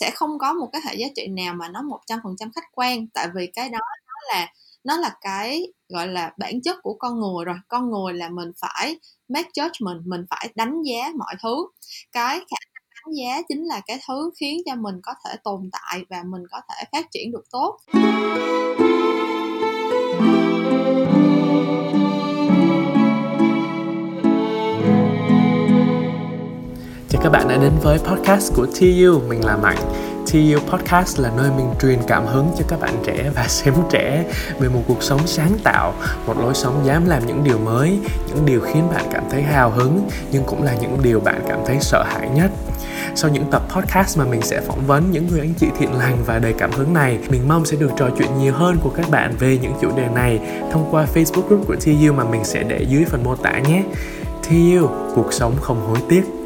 sẽ không có một cái hệ giá trị nào mà nó 100% khách quan. Tại vì cái đó, nó là nó là cái, gọi là, bản chất của con người rồi. Con người là mình phải make judgment, mình phải đánh giá mọi thứ. Cái khả năng đánh giá chính là cái thứ khiến cho mình có thể tồn tại và mình có thể phát triển được tốt. Các bạn đã đến với podcast của TU, mình là Mạnh TU Podcast là nơi mình truyền cảm hứng cho các bạn trẻ và xem trẻ về một cuộc sống sáng tạo, một lối sống dám làm những điều mới, những điều khiến bạn cảm thấy hào hứng nhưng cũng là những điều bạn cảm thấy sợ hãi nhất. Sau những tập podcast mà mình sẽ phỏng vấn những người anh chị thiện lành và đầy cảm hứng này, mình mong sẽ được trò chuyện nhiều hơn của các bạn về những chủ đề này thông qua Facebook group của TU mà mình sẽ để dưới phần mô tả nhé. TU, cuộc sống không hối tiếc.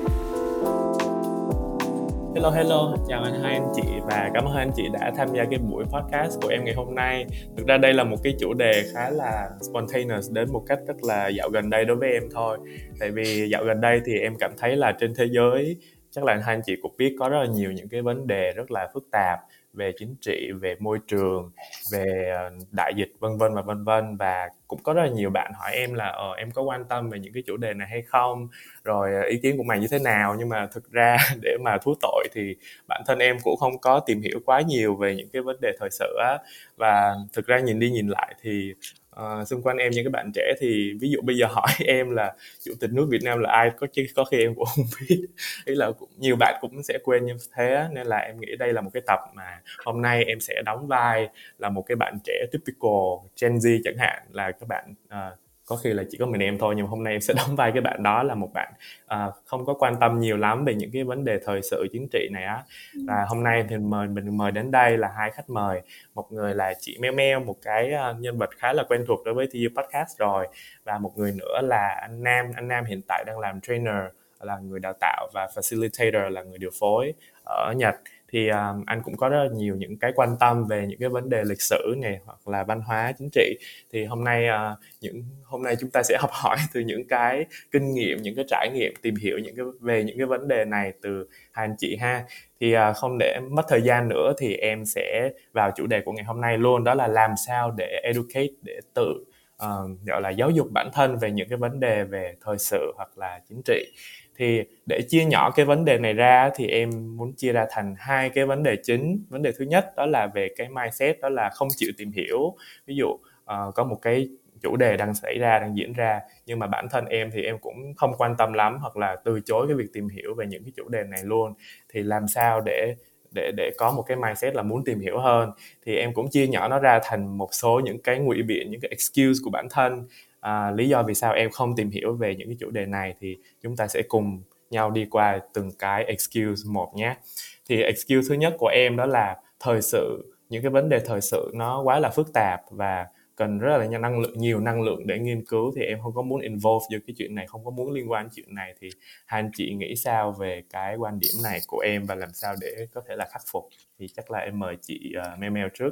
Hello hello, chào anh hai anh chị và cảm ơn hai anh chị đã tham gia cái buổi podcast của em ngày hôm nay. Thực ra đây là một cái chủ đề khá là spontaneous đến một cách rất là dạo gần đây đối với em thôi. Tại vì dạo gần đây thì em cảm thấy là trên thế giới chắc là anh hai anh chị cũng biết có rất là nhiều những cái vấn đề rất là phức tạp về chính trị về môi trường về ờ, đại dịch vân vân và vân vân và cũng có rất là nhiều bạn hỏi em là ờ, em có quan tâm về những cái chủ đề này hay không rồi ờ, ý kiến của mày như thế nào? Nhưng mà thực ra để mà thú tội thì bản thân em cũng không có tìm hiểu quá nhiều về những cái vấn đề thời sự á. Và thực ra nhìn đi nhìn lại thì uh, xung quanh em những cái bạn trẻ thì ví dụ bây giờ hỏi em là chủ tịch nước Việt Nam là ai có chứ có khi em cũng không biết. Ý là cũng, nhiều bạn cũng sẽ quên như thế nên là em nghĩ đây là một cái tập mà hôm nay em sẽ đóng vai là một cái bạn trẻ typical Gen Z chẳng hạn là các bạn uh, có khi là chỉ có mình em thôi nhưng mà hôm nay em sẽ đóng vai cái bạn đó là một bạn uh, không có quan tâm nhiều lắm về những cái vấn đề thời sự chính trị này á. Ừ. và hôm nay thì mời mình mời đến đây là hai khách mời. Một người là chị Meo Meo một cái uh, nhân vật khá là quen thuộc đối với TU podcast rồi. Và một người nữa là anh Nam. Anh Nam hiện tại đang làm trainer là người đào tạo và facilitator là người điều phối ở Nhật thì um, anh cũng có rất là nhiều những cái quan tâm về những cái vấn đề lịch sử này hoặc là văn hóa chính trị. Thì hôm nay uh, những hôm nay chúng ta sẽ học hỏi từ những cái kinh nghiệm những cái trải nghiệm tìm hiểu những cái về những cái vấn đề này từ hai anh chị ha. Thì uh, không để mất thời gian nữa thì em sẽ vào chủ đề của ngày hôm nay luôn đó là làm sao để educate để tự uh, gọi là giáo dục bản thân về những cái vấn đề về thời sự hoặc là chính trị thì để chia nhỏ cái vấn đề này ra thì em muốn chia ra thành hai cái vấn đề chính. Vấn đề thứ nhất đó là về cái mindset đó là không chịu tìm hiểu. Ví dụ uh, có một cái chủ đề đang xảy ra đang diễn ra nhưng mà bản thân em thì em cũng không quan tâm lắm hoặc là từ chối cái việc tìm hiểu về những cái chủ đề này luôn. Thì làm sao để để để có một cái mindset là muốn tìm hiểu hơn? Thì em cũng chia nhỏ nó ra thành một số những cái ngụy biện những cái excuse của bản thân à, lý do vì sao em không tìm hiểu về những cái chủ đề này thì chúng ta sẽ cùng nhau đi qua từng cái excuse một nhé. Thì excuse thứ nhất của em đó là thời sự những cái vấn đề thời sự nó quá là phức tạp và cần rất là năng lượng nhiều năng lượng để nghiên cứu thì em không có muốn involve vô cái chuyện này không có muốn liên quan chuyện này. Thì hai anh chị nghĩ sao về cái quan điểm này của em và làm sao để có thể là khắc phục? Thì chắc là em mời chị uh, Mel trước.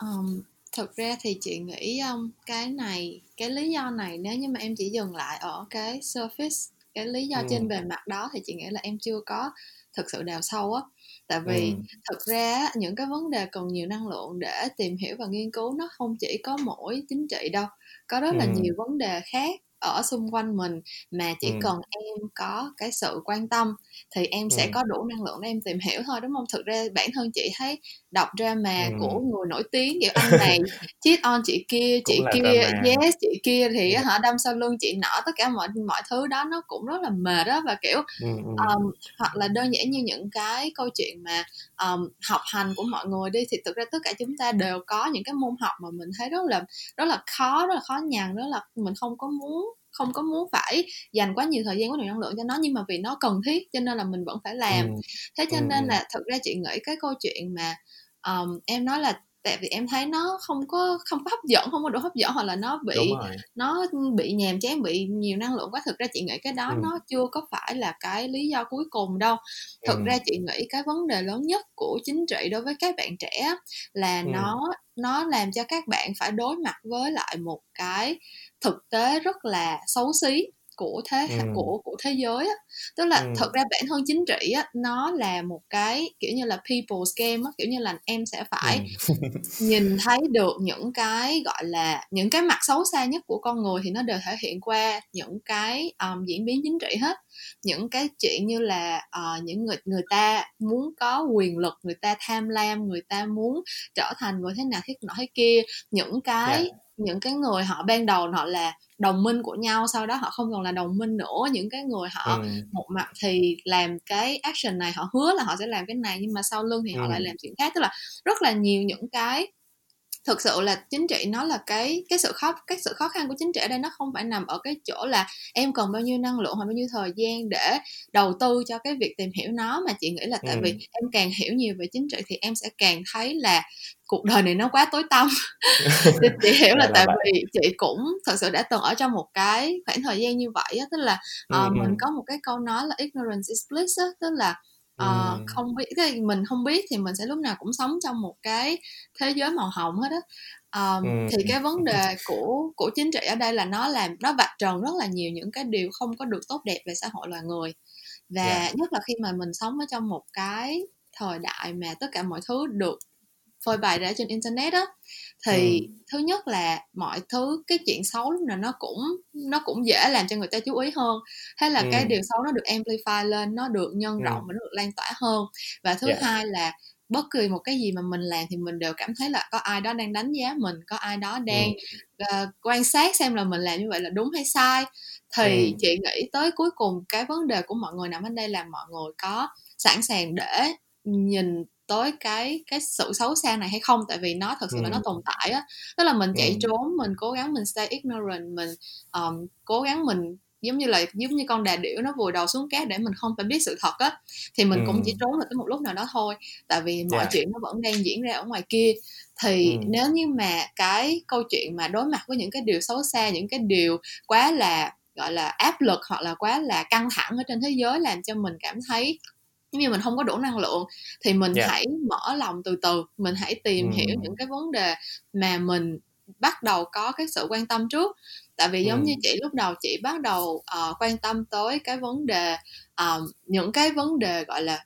Um, thực ra thì chị nghĩ um, cái này cái lý do này nếu như mà em chỉ dừng lại ở cái surface cái lý do ừ. trên bề mặt đó thì chị nghĩ là em chưa có thực sự đào sâu á tại vì ừ. thực ra những cái vấn đề cần nhiều năng lượng để tìm hiểu và nghiên cứu nó không chỉ có mỗi chính trị đâu có rất là ừ. nhiều vấn đề khác ở xung quanh mình mà chỉ ừ. cần em có cái sự quan tâm thì em sẽ ừ. có đủ năng lượng để em tìm hiểu thôi đúng không thực ra bản thân chị thấy đọc drama ừ. của người nổi tiếng kiểu anh này cheat on chị kia chị kia yes chị kia thì ừ. họ đâm sau lưng chị nọ tất cả mọi mọi thứ đó nó cũng rất là mệt đó và kiểu ừ. um, hoặc là đơn giản như những cái câu chuyện mà um, học hành của mọi người đi thì thực ra tất cả chúng ta đều có những cái môn học mà mình thấy rất là rất là khó rất là khó nhằn rất là mình không có muốn không có muốn phải dành quá nhiều thời gian quá nhiều năng lượng cho nó nhưng mà vì nó cần thiết cho nên là mình vẫn phải làm ừ. thế cho ừ. nên là thực ra chị nghĩ cái câu chuyện mà um, em nói là tại vì em thấy nó không có không có hấp dẫn không có đủ hấp dẫn hoặc là nó bị nó bị nhàm chán bị nhiều năng lượng quá thực ra chị nghĩ cái đó ừ. nó chưa có phải là cái lý do cuối cùng đâu thực ừ. ra chị nghĩ cái vấn đề lớn nhất của chính trị đối với các bạn trẻ là ừ. nó nó làm cho các bạn phải đối mặt với lại một cái thực tế rất là xấu xí của thế ừ. của của thế giới á tức là ừ. thật ra bản thân chính trị á nó là một cái kiểu như là people's game á kiểu như là em sẽ phải ừ. nhìn thấy được những cái gọi là những cái mặt xấu xa nhất của con người thì nó đều thể hiện qua những cái um, diễn biến chính trị hết những cái chuyện như là uh, những người người ta muốn có quyền lực người ta tham lam người ta muốn trở thành người thế nào thế nọ thế kia những cái yeah. những cái người họ ban đầu họ là đồng minh của nhau sau đó họ không còn là đồng minh nữa những cái người họ ừ. một mặt thì làm cái action này họ hứa là họ sẽ làm cái này nhưng mà sau lưng thì ừ. họ lại làm chuyện khác tức là rất là nhiều những cái thực sự là chính trị nó là cái cái sự khó cái sự khó khăn của chính trị ở đây nó không phải nằm ở cái chỗ là em cần bao nhiêu năng lượng hoặc bao nhiêu thời gian để đầu tư cho cái việc tìm hiểu nó mà chị nghĩ là tại ừ. vì em càng hiểu nhiều về chính trị thì em sẽ càng thấy là cuộc đời này nó quá tối tăm chị hiểu là tại vì chị cũng thật sự đã từng ở trong một cái khoảng thời gian như vậy á tức là uh, ừ. mình có một cái câu nói là ignorance is bliss á tức là uh, không biết cái mình không biết thì mình sẽ lúc nào cũng sống trong một cái thế giới màu hồng hết á um, ừ. thì cái vấn đề của của chính trị ở đây là nó làm nó vạch trần rất là nhiều những cái điều không có được tốt đẹp về xã hội loài người và yeah. nhất là khi mà mình sống ở trong một cái thời đại mà tất cả mọi thứ được phơi bày ra trên internet á thì ừ. thứ nhất là mọi thứ cái chuyện xấu lúc nào nó cũng nó cũng dễ làm cho người ta chú ý hơn thế là ừ. cái điều xấu nó được amplify lên nó được nhân rộng ừ. và nó được lan tỏa hơn và thứ yeah. hai là bất kỳ một cái gì mà mình làm thì mình đều cảm thấy là có ai đó đang đánh giá mình có ai đó đang ừ. uh, quan sát xem là mình làm như vậy là đúng hay sai thì ừ. chị nghĩ tới cuối cùng cái vấn đề của mọi người nằm ở đây là mọi người có sẵn sàng để nhìn tới cái cái sự xấu xa này hay không tại vì nó thật sự ừ. là nó tồn tại á tức là mình chạy ừ. trốn mình cố gắng mình stay ignorant mình um, cố gắng mình giống như là giống như con đà điểu nó vùi đầu xuống cát để mình không phải biết sự thật á thì mình ừ. cũng chỉ trốn được tới một lúc nào đó thôi tại vì mọi yeah. chuyện nó vẫn đang diễn ra ở ngoài kia thì ừ. nếu như mà cái câu chuyện mà đối mặt với những cái điều xấu xa những cái điều quá là gọi là áp lực hoặc là quá là căng thẳng ở trên thế giới làm cho mình cảm thấy giống như mình không có đủ năng lượng thì mình yeah. hãy mở lòng từ từ mình hãy tìm mm. hiểu những cái vấn đề mà mình bắt đầu có cái sự quan tâm trước tại vì giống mm. như chị lúc đầu chị bắt đầu uh, quan tâm tới cái vấn đề uh, những cái vấn đề gọi là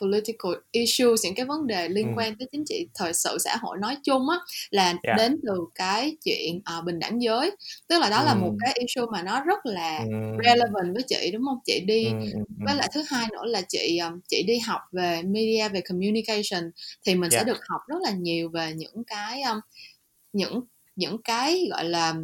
political issues những cái vấn đề liên ừ. quan tới chính trị thời sự xã hội nói chung á là yeah. đến từ cái chuyện uh, bình đẳng giới tức là đó ừ. là một cái issue mà nó rất là ừ. relevant với chị đúng không chị đi ừ. với lại thứ hai nữa là chị um, chị đi học về media về communication thì mình yeah. sẽ được học rất là nhiều về những cái um, những những cái gọi là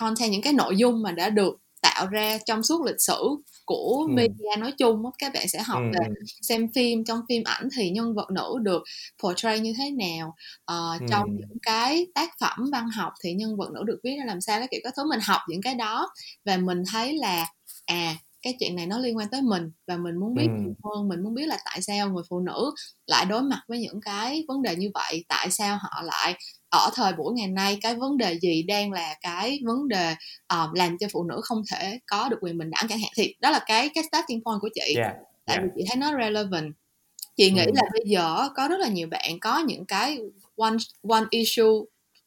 content những cái nội dung mà đã được tạo ra trong suốt lịch sử của ừ. media nói chung các bạn sẽ học ừ. về xem phim trong phim ảnh thì nhân vật nữ được portray như thế nào uh, ừ. trong những cái tác phẩm văn học thì nhân vật nữ được viết ra làm sao cái kiểu các thứ mình học những cái đó và mình thấy là à cái chuyện này nó liên quan tới mình và mình muốn biết ừ. nhiều hơn mình muốn biết là tại sao người phụ nữ lại đối mặt với những cái vấn đề như vậy tại sao họ lại ở thời buổi ngày nay cái vấn đề gì đang là cái vấn đề um, làm cho phụ nữ không thể có được quyền bình đẳng chẳng hạn thì đó là cái cái starting point của chị yeah, tại yeah. vì chị thấy nó relevant chị nghĩ ừ. là bây giờ có rất là nhiều bạn có những cái one one issue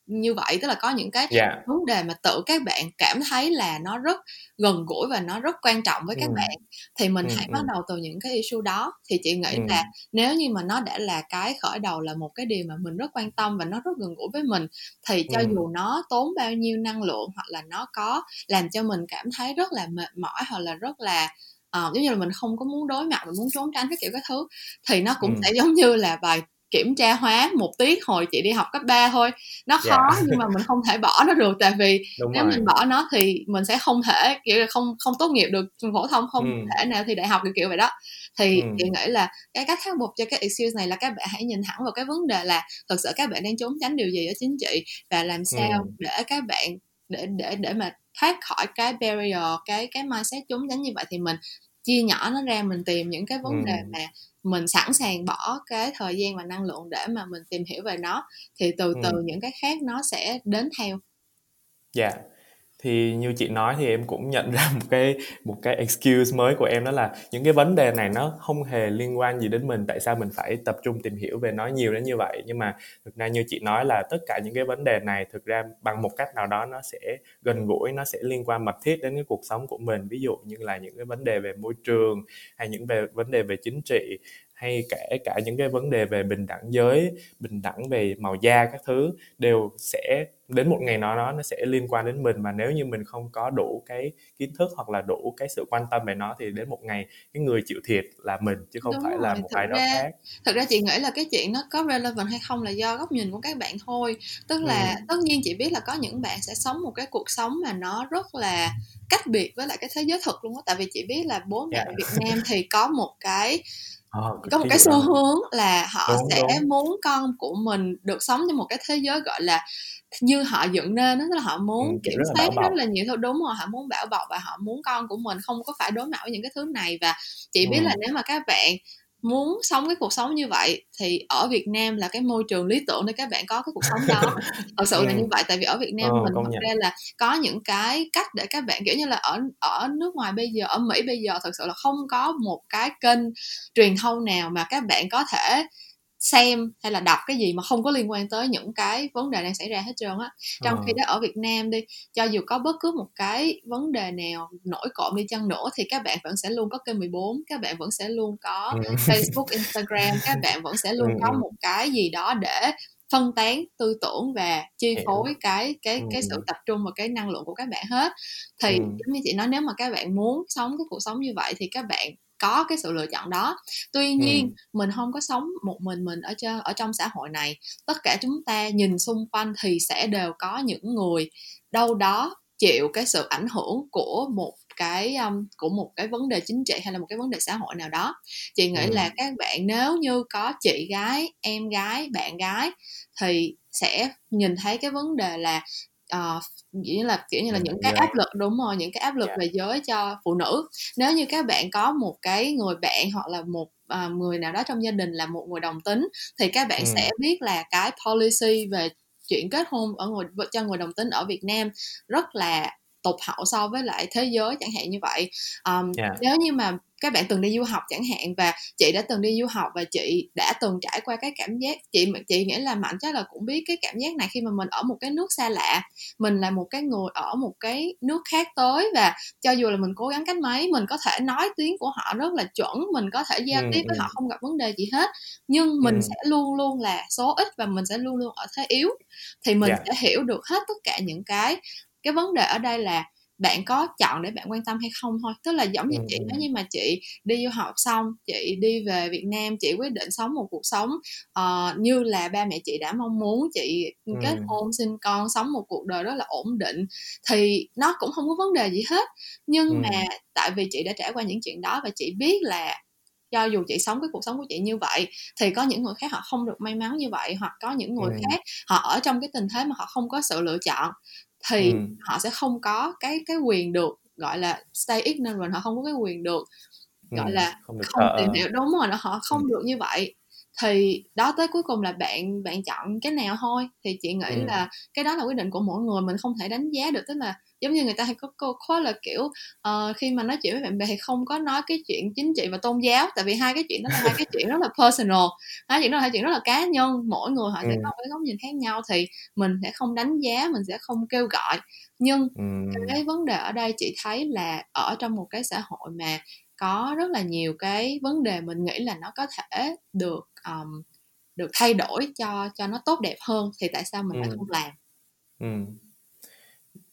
như vậy tức là có những cái yeah. vấn đề mà tự các bạn cảm thấy là nó rất gần gũi và nó rất quan trọng với các ừ. bạn thì mình ừ. hãy bắt đầu từ những cái issue đó thì chị nghĩ ừ. là nếu như mà nó đã là cái khởi đầu là một cái điều mà mình rất quan tâm và nó rất gần gũi với mình thì cho ừ. dù nó tốn bao nhiêu năng lượng hoặc là nó có làm cho mình cảm thấy rất là mệt mỏi hoặc là rất là uh, giống như là mình không có muốn đối mặt mình muốn trốn tránh cái kiểu cái thứ thì nó cũng ừ. sẽ giống như là bài kiểm tra hóa một tiết hồi chị đi học cấp 3 thôi nó khó yeah. nhưng mà mình không thể bỏ nó được tại vì Đúng nếu rồi. mình bỏ nó thì mình sẽ không thể kiểu là không không tốt nghiệp được trường phổ thông không ừ. thể nào thì đại học kiểu kiểu vậy đó thì ừ. chị nghĩ là cái cách khắc phục cho cái excuse này là các bạn hãy nhìn thẳng vào cái vấn đề là thật sự các bạn đang trốn tránh điều gì ở chính trị và làm sao ừ. để các bạn để để để mà thoát khỏi cái barrier cái cái mindset trốn tránh như vậy thì mình chia nhỏ nó ra mình tìm những cái vấn ừ. đề mà mình sẵn sàng bỏ cái thời gian và năng lượng để mà mình tìm hiểu về nó thì từ từ ừ. những cái khác nó sẽ đến theo dạ yeah thì như chị nói thì em cũng nhận ra một cái một cái excuse mới của em, đó là những cái vấn đề này nó không hề liên quan gì đến mình. Tại sao mình phải tập trung tìm hiểu về nó nhiều đến như vậy? Nhưng mà thực ra như chị nói là tất cả những cái vấn đề này thực ra bằng một cách nào đó nó sẽ gần gũi, nó sẽ liên quan mật thiết đến cái cuộc sống của mình. Ví dụ như là những cái vấn đề về môi trường hay những về, vấn đề về chính trị hay kể cả những cái vấn đề về bình đẳng giới bình đẳng về màu da các thứ đều sẽ đến một ngày nào đó nó sẽ liên quan đến mình mà nếu như mình không có đủ cái kiến thức hoặc là đủ cái sự quan tâm về nó thì đến một ngày cái người chịu thiệt là mình chứ không Đúng phải rồi. là một thực ai đó khác thật ra chị nghĩ là cái chuyện nó có relevant hay không là do góc nhìn của các bạn thôi tức là ừ. tất nhiên chị biết là có những bạn sẽ sống một cái cuộc sống mà nó rất là cách biệt với lại cái thế giới thực luôn á tại vì chị biết là bố mẹ yeah. Việt Nam thì có một cái Ờ, có một cái xu hướng là họ đúng, sẽ đúng. muốn con của mình được sống trong một cái thế giới gọi là như họ dựng nên đó tức là họ muốn ừ, kiểm soát rất, là nhiều thứ đúng rồi họ muốn bảo bọc và họ muốn con của mình không có phải đối mặt với những cái thứ này và chị biết ừ. là nếu mà các bạn muốn sống cái cuộc sống như vậy thì ở Việt Nam là cái môi trường lý tưởng để các bạn có cái cuộc sống đó. Thật sự là như vậy tại vì ở Việt Nam ờ, mình thật ra là có những cái cách để các bạn kiểu như là ở ở nước ngoài bây giờ ở Mỹ bây giờ thật sự là không có một cái kênh truyền thông nào mà các bạn có thể xem hay là đọc cái gì mà không có liên quan tới những cái vấn đề đang xảy ra hết trơn á trong ờ. khi đó ở Việt Nam đi cho dù có bất cứ một cái vấn đề nào nổi cộm đi chăng nữa thì các bạn vẫn sẽ luôn có kênh 14 các bạn vẫn sẽ luôn có ừ. Facebook Instagram các bạn vẫn sẽ luôn ừ, có ừ. một cái gì đó để phân tán tư tưởng và chi phối cái cái cái sự tập trung và cái năng lượng của các bạn hết thì ừ. giống như chị nói nếu mà các bạn muốn sống cái cuộc sống như vậy thì các bạn có cái sự lựa chọn đó tuy nhiên ừ. mình không có sống một mình mình ở cho ở trong xã hội này tất cả chúng ta nhìn xung quanh thì sẽ đều có những người đâu đó chịu cái sự ảnh hưởng của một cái um, của một cái vấn đề chính trị hay là một cái vấn đề xã hội nào đó chị nghĩ ừ. là các bạn nếu như có chị gái em gái bạn gái thì sẽ nhìn thấy cái vấn đề là uh, như là kiểu như là những cái áp lực đúng rồi những cái áp lực yeah. về giới cho phụ nữ nếu như các bạn có một cái người bạn hoặc là một uh, người nào đó trong gia đình là một người đồng tính thì các bạn ừ. sẽ biết là cái policy về chuyện kết hôn ở người cho người đồng tính ở Việt Nam rất là tụt hậu so với lại thế giới chẳng hạn như vậy um, yeah. nếu như mà các bạn từng đi du học chẳng hạn và chị đã từng đi du học và chị đã từng trải qua cái cảm giác chị chị nghĩ là mạnh chắc là cũng biết cái cảm giác này khi mà mình ở một cái nước xa lạ mình là một cái người ở một cái nước khác tới và cho dù là mình cố gắng cách mấy mình có thể nói tiếng của họ rất là chuẩn mình có thể giao ừ, tiếp với ừ. họ không gặp vấn đề gì hết nhưng mình ừ. sẽ luôn luôn là số ít và mình sẽ luôn luôn ở thế yếu thì mình yeah. Dạ. sẽ hiểu được hết tất cả những cái cái vấn đề ở đây là bạn có chọn để bạn quan tâm hay không thôi. Tức là giống như chị nếu như mà chị đi du học xong chị đi về Việt Nam chị quyết định sống một cuộc sống uh, như là ba mẹ chị đã mong muốn chị kết hôn sinh con sống một cuộc đời rất là ổn định thì nó cũng không có vấn đề gì hết. Nhưng mà tại vì chị đã trải qua những chuyện đó và chị biết là cho dù chị sống cái cuộc sống của chị như vậy thì có những người khác họ không được may mắn như vậy hoặc có những người ừ. khác họ ở trong cái tình thế mà họ không có sự lựa chọn thì ừ. họ sẽ không có cái cái quyền được gọi là stay ignorant họ không có cái quyền được gọi ừ, là không, được không tìm hiểu đúng rồi nó họ không ừ. được như vậy thì đó tới cuối cùng là bạn bạn chọn cái nào thôi thì chị nghĩ ừ. là cái đó là quyết định của mỗi người mình không thể đánh giá được tức là giống như người ta hay có câu quote là kiểu uh, khi mà nói chuyện với bạn bè thì không có nói cái chuyện chính trị và tôn giáo tại vì hai cái chuyện đó là hai cái chuyện rất là personal hai chuyện đó là hai chuyện rất là cá nhân mỗi người họ ừ. sẽ có cái góc nhìn khác nhau thì mình sẽ không đánh giá mình sẽ không kêu gọi nhưng ừ. cái vấn đề ở đây chị thấy là ở trong một cái xã hội mà có rất là nhiều cái vấn đề mình nghĩ là nó có thể được um, được thay đổi cho cho nó tốt đẹp hơn thì tại sao mình ừ. lại không làm? Ừ.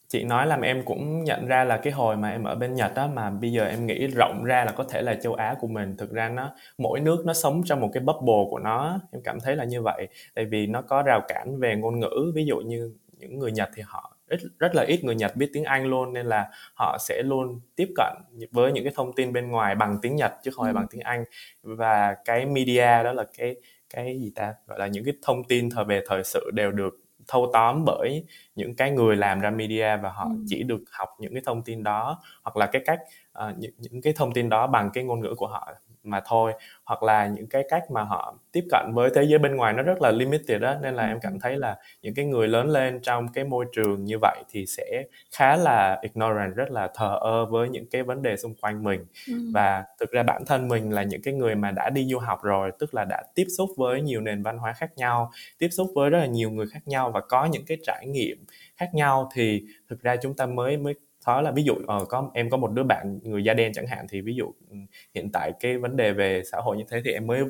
Chị nói làm em cũng nhận ra là cái hồi mà em ở bên Nhật á mà bây giờ em nghĩ rộng ra là có thể là châu Á của mình. Thực ra nó mỗi nước nó sống trong một cái bubble của nó em cảm thấy là như vậy. Tại vì nó có rào cản về ngôn ngữ. Ví dụ như những người Nhật thì họ ít rất là ít người Nhật biết tiếng Anh luôn nên là họ sẽ luôn tiếp cận với những cái thông tin bên ngoài bằng tiếng Nhật chứ không phải ừ. bằng tiếng Anh và cái media đó là cái cái gì ta gọi là những cái thông tin thời về thời sự đều được thâu tóm bởi những cái người làm ra media và họ ừ. chỉ được học những cái thông tin đó hoặc là cái cách uh, những, những cái thông tin đó bằng cái ngôn ngữ của họ mà thôi. Hoặc là những cái cách mà họ tiếp cận với thế giới bên ngoài nó rất là limited đó nên là em cảm thấy là những cái người lớn lên trong cái môi trường như vậy thì sẽ khá là ignorant rất là thờ ơ với những cái vấn đề xung quanh mình. Ừ. và thực ra bản thân mình là những cái người mà đã đi du học rồi tức là đã tiếp xúc với nhiều nền văn hóa khác nhau tiếp xúc với rất là nhiều người khác nhau và có những cái trải nghiệm khác nhau thì thực ra chúng ta mới mới khó là ví dụ uh, có em có một đứa bạn người da đen chẳng hạn thì ví dụ ừ, hiện tại cái vấn đề về xã hội như thế thì em mới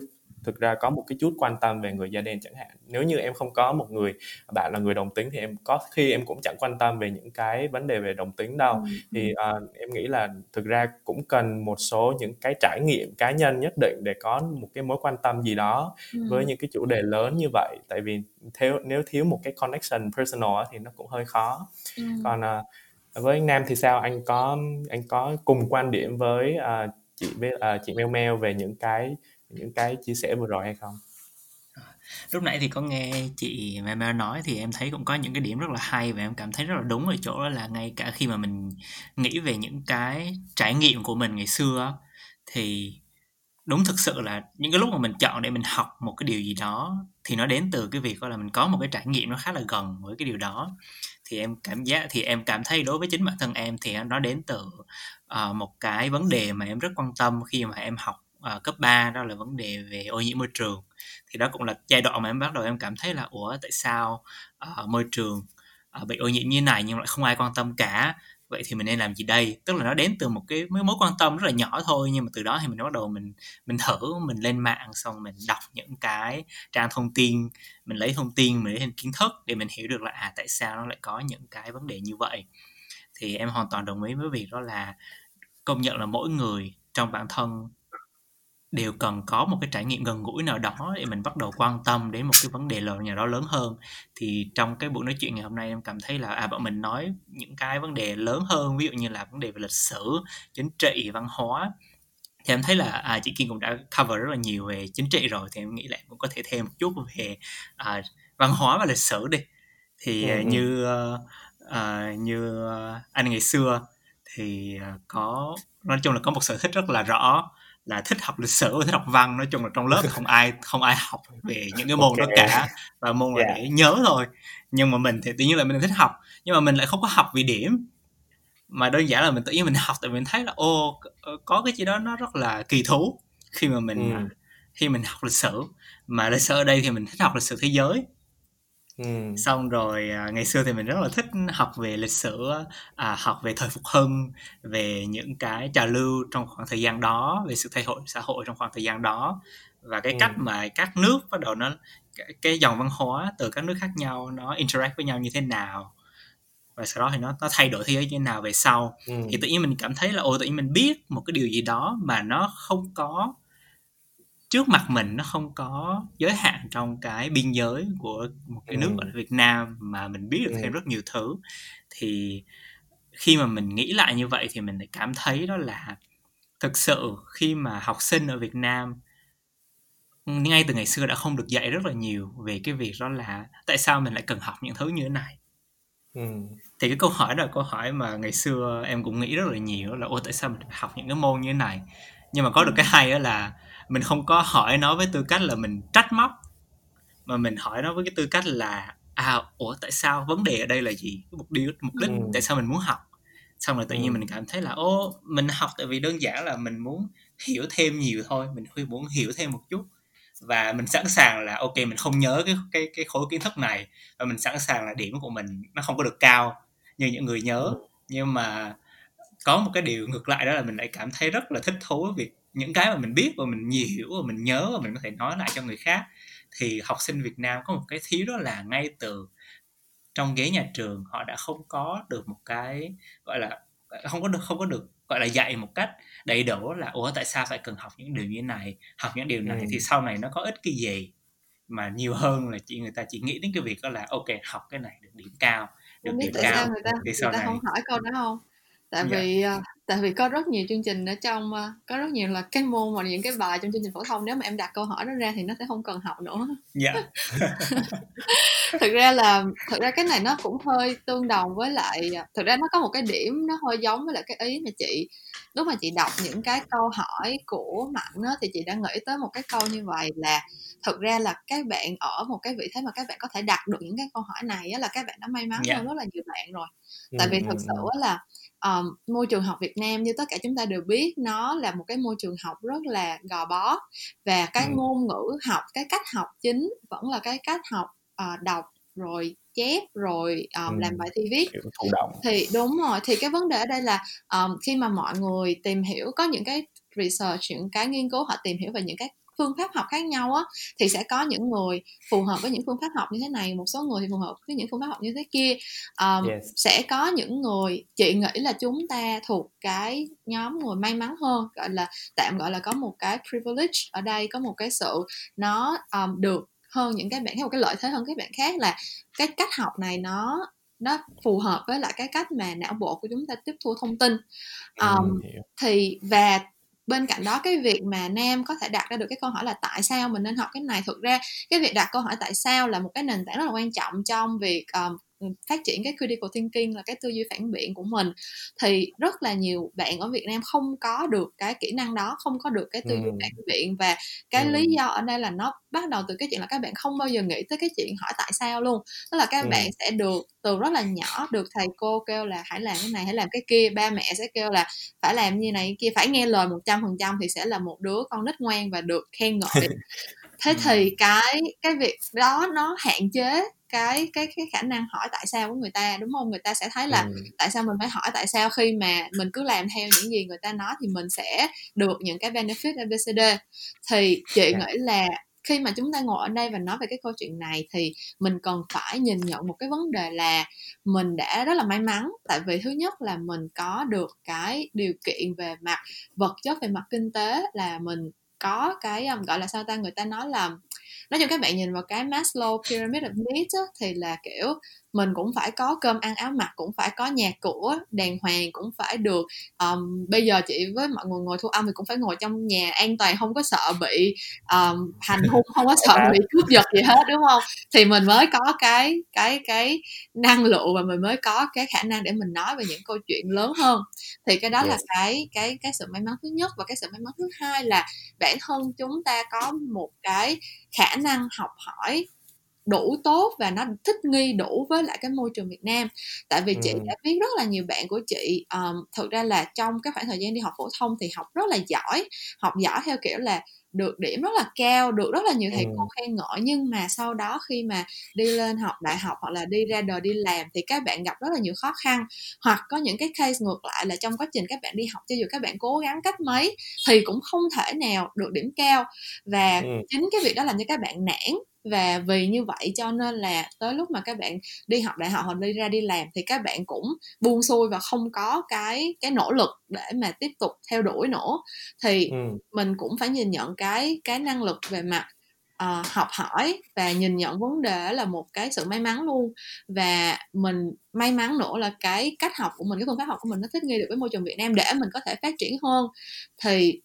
thực ra có một cái chút quan tâm về người da đen chẳng hạn nếu như em không có một người bạn là người đồng tính thì em có khi em cũng chẳng quan tâm về những cái vấn đề về đồng tính đâu ừ. thì uh, em nghĩ là thực ra cũng cần một số những cái trải nghiệm cá nhân nhất định để có một cái mối quan tâm gì đó ừ. với những cái chủ đề lớn như vậy tại vì theo nếu thiếu một cái connection personal thì nó cũng hơi khó ừ. còn uh, với anh Nam thì sao? Anh có anh có cùng quan điểm với uh, chị với uh, à, chị Mel Mel về những cái những cái chia sẻ vừa rồi hay không? Ờ, lúc nãy thì có nghe chị Mel Mel nói thì em thấy cũng có những cái điểm rất là hay và em cảm thấy rất là đúng ở chỗ là ngay cả khi mà mình nghĩ về những cái trải nghiệm của mình ngày xưa thì đúng thực sự là những cái lúc mà mình chọn để mình học một cái điều gì đó thì nó đến từ cái việc là mình có một cái trải nghiệm nó khá là gần với cái điều đó thì em cảm giác thì em cảm thấy đối với chính bản thân em thì nó đến từ uh, một cái vấn đề mà em rất quan tâm khi mà em học uh, cấp 3 đó là vấn đề về ô nhiễm môi trường. Thì đó cũng là giai đoạn mà em bắt đầu em cảm thấy là ủa tại sao uh, môi trường uh, bị ô nhiễm như này nhưng lại không ai quan tâm cả? Vậy thì mình nên làm gì đây? Tức là nó đến từ một cái mối quan tâm rất là nhỏ thôi, nhưng mà từ đó thì mình bắt đầu mình mình thử, mình lên mạng, xong mình đọc những cái trang thông tin, mình lấy thông tin, mình lấy kiến thức để mình hiểu được là à tại sao nó lại có những cái vấn đề như vậy. Thì em hoàn toàn đồng ý với việc đó là công nhận là mỗi người trong bản thân đều cần có một cái trải nghiệm gần gũi nào đó để mình bắt đầu quan tâm đến một cái vấn đề lớn nào đó lớn hơn. Thì trong cái buổi nói chuyện ngày hôm nay em cảm thấy là à bọn mình nói những cái vấn đề lớn hơn ví dụ như là vấn đề về lịch sử chính trị văn hóa thì em thấy là à, chị Kim cũng đã cover rất là nhiều về chính trị rồi thì em nghĩ là cũng có thể thêm một chút về à, văn hóa và lịch sử đi. Thì ừ. như uh, như anh ngày xưa thì có nói chung là có một sở thích rất là rõ là thích học lịch sử thích học văn nói chung là trong lớp không ai không ai học về những cái môn okay. đó cả và môn là yeah. để nhớ thôi nhưng mà mình thì tự nhiên là mình thích học nhưng mà mình lại không có học vì điểm mà đơn giản là mình tự nhiên mình học tại mình thấy là ô có cái gì đó nó rất là kỳ thú khi mà mình ừ. khi mình học lịch sử mà lịch sử ở đây thì mình thích học lịch sử thế giới Ừ. xong rồi à, ngày xưa thì mình rất là thích học về lịch sử à, học về thời phục hưng về những cái trào lưu trong khoảng thời gian đó về sự thay đổi xã hội trong khoảng thời gian đó và cái ừ. cách mà các nước bắt đầu nó cái, cái dòng văn hóa từ các nước khác nhau nó interact với nhau như thế nào và sau đó thì nó nó thay đổi thế giới như thế nào về sau ừ. thì tự nhiên mình cảm thấy là ồ tự nhiên mình biết một cái điều gì đó mà nó không có trước mặt mình nó không có giới hạn trong cái biên giới của một cái nước ừ. ở Việt Nam mà mình biết được thêm ừ. rất nhiều thứ thì khi mà mình nghĩ lại như vậy thì mình lại cảm thấy đó là thực sự khi mà học sinh ở Việt Nam ngay từ ngày xưa đã không được dạy rất là nhiều về cái việc đó là tại sao mình lại cần học những thứ như thế này ừ. thì cái câu hỏi đó là câu hỏi mà ngày xưa em cũng nghĩ rất là nhiều là ô tại sao mình học những cái môn như thế này nhưng mà có được cái hay đó là mình không có hỏi nó với tư cách là mình trách móc mà mình hỏi nó với cái tư cách là à ủa tại sao vấn đề ở đây là gì mục đích mục đích ừ. tại sao mình muốn học xong rồi tự nhiên ừ. mình cảm thấy là ô mình học tại vì đơn giản là mình muốn hiểu thêm nhiều thôi mình muốn hiểu thêm một chút và mình sẵn sàng là ok mình không nhớ cái cái cái khối kiến thức này và mình sẵn sàng là điểm của mình nó không có được cao như những người nhớ ừ. nhưng mà có một cái điều ngược lại đó là mình lại cảm thấy rất là thích thú với việc những cái mà mình biết và mình nhiều hiểu và mình nhớ và mình có thể nói lại cho người khác thì học sinh Việt Nam có một cái thiếu đó là ngay từ trong ghế nhà trường họ đã không có được một cái gọi là không có được không có được gọi là dạy một cách đầy đủ là ủa tại sao phải cần học những điều như này học những điều này ừ. thì sau này nó có ích cái gì mà nhiều hơn là chỉ người ta chỉ nghĩ đến cái việc đó là ok học cái này được điểm cao được điểm cao người ta, thì sau người ta này không hỏi câu đó không tại dạ. vì uh, tại vì có rất nhiều chương trình ở trong uh, có rất nhiều là cái môn mà những cái bài trong chương trình phổ thông nếu mà em đặt câu hỏi đó ra thì nó sẽ không cần học nữa. Dạ. Thực ra là thực ra cái này nó cũng hơi tương đồng với lại thực ra nó có một cái điểm nó hơi giống với lại cái ý mà chị lúc mà chị đọc những cái câu hỏi của mạnh á, thì chị đã nghĩ tới một cái câu như vậy là thực ra là các bạn ở một cái vị thế mà các bạn có thể đặt được những cái câu hỏi này á, là các bạn đã may mắn yeah. hơn rất là nhiều bạn rồi. Tại vì thực sự là um, môi trường học Việt Nam như tất cả chúng ta đều biết nó là một cái môi trường học rất là gò bó và cái ừ. ngôn ngữ học cái cách học chính vẫn là cái cách học uh, đọc rồi chép rồi um, ừ. làm bài thi viết động thì đúng rồi thì cái vấn đề ở đây là um, khi mà mọi người tìm hiểu có những cái research những cái nghiên cứu họ tìm hiểu về những cái phương pháp học khác nhau á thì sẽ có những người phù hợp với những phương pháp học như thế này một số người thì phù hợp với những phương pháp học như thế kia. Um, yes. sẽ có những người chị nghĩ là chúng ta thuộc cái nhóm người may mắn hơn gọi là tạm gọi là có một cái privilege ở đây có một cái sự nó um, được hơn những cái bạn khác một cái lợi thế hơn các bạn khác là cái cách học này nó nó phù hợp với lại cái cách mà não bộ của chúng ta tiếp thu thông tin. Um, thì và bên cạnh đó cái việc mà nam có thể đặt ra được cái câu hỏi là tại sao mình nên học cái này thực ra cái việc đặt câu hỏi tại sao là một cái nền tảng rất là quan trọng trong việc um, phát triển cái critical thinking là cái tư duy phản biện của mình thì rất là nhiều bạn ở Việt Nam không có được cái kỹ năng đó không có được cái tư duy ừ. phản biện và cái ừ. lý do ở đây là nó bắt đầu từ cái chuyện là các bạn không bao giờ nghĩ tới cái chuyện hỏi tại sao luôn tức là các ừ. bạn sẽ được từ rất là nhỏ được thầy cô kêu là hãy làm cái này hãy làm cái kia ba mẹ sẽ kêu là phải làm như này kia phải nghe lời một trăm phần trăm thì sẽ là một đứa con nít ngoan và được khen ngợi thế thì cái cái việc đó nó hạn chế cái cái cái khả năng hỏi tại sao của người ta đúng không người ta sẽ thấy là ừ. tại sao mình phải hỏi tại sao khi mà mình cứ làm theo những gì người ta nói thì mình sẽ được những cái benefit abcd thì chị yeah. Dạ. nghĩ là khi mà chúng ta ngồi ở đây và nói về cái câu chuyện này thì mình cần phải nhìn nhận một cái vấn đề là mình đã rất là may mắn tại vì thứ nhất là mình có được cái điều kiện về mặt vật chất về mặt kinh tế là mình có cái um, gọi là sao ta người ta nói là nói chung các bạn nhìn vào cái Maslow pyramid of needs á, thì là kiểu mình cũng phải có cơm ăn áo mặc cũng phải có nhà cửa đàng hoàng cũng phải được um, bây giờ chị với mọi người ngồi thu âm thì cũng phải ngồi trong nhà an toàn không có sợ bị um, hành hung không có sợ bị cướp giật gì hết đúng không? Thì mình mới có cái cái cái năng lượng và mình mới có cái khả năng để mình nói về những câu chuyện lớn hơn. Thì cái đó là cái cái cái sự may mắn thứ nhất và cái sự may mắn thứ hai là bản thân chúng ta có một cái khả năng học hỏi đủ tốt và nó thích nghi đủ với lại cái môi trường Việt Nam. Tại vì chị ừ. đã biết rất là nhiều bạn của chị um, thực ra là trong cái khoảng thời gian đi học phổ thông thì học rất là giỏi học giỏi theo kiểu là được điểm rất là cao được rất là nhiều thầy cô khen ngợi. Nhưng mà sau đó khi mà đi lên học đại học hoặc là đi ra đời đi làm thì các bạn gặp rất là nhiều khó khăn. Hoặc có những cái case ngược lại là trong quá trình các bạn đi học cho dù các bạn cố gắng cách mấy thì cũng không thể nào được điểm cao. Và ừ. chính cái việc đó làm cho các bạn nản và vì như vậy cho nên là tới lúc mà các bạn đi học đại học hoặc đi ra đi làm thì các bạn cũng buông xuôi và không có cái cái nỗ lực để mà tiếp tục theo đuổi nữa. Thì ừ. mình cũng phải nhìn nhận cái cái năng lực về mặt uh, học hỏi và nhìn nhận vấn đề là một cái sự may mắn luôn. Và mình may mắn nữa là cái cách học của mình cái phương pháp học của mình nó thích nghi được với môi trường Việt Nam để mình có thể phát triển hơn. Thì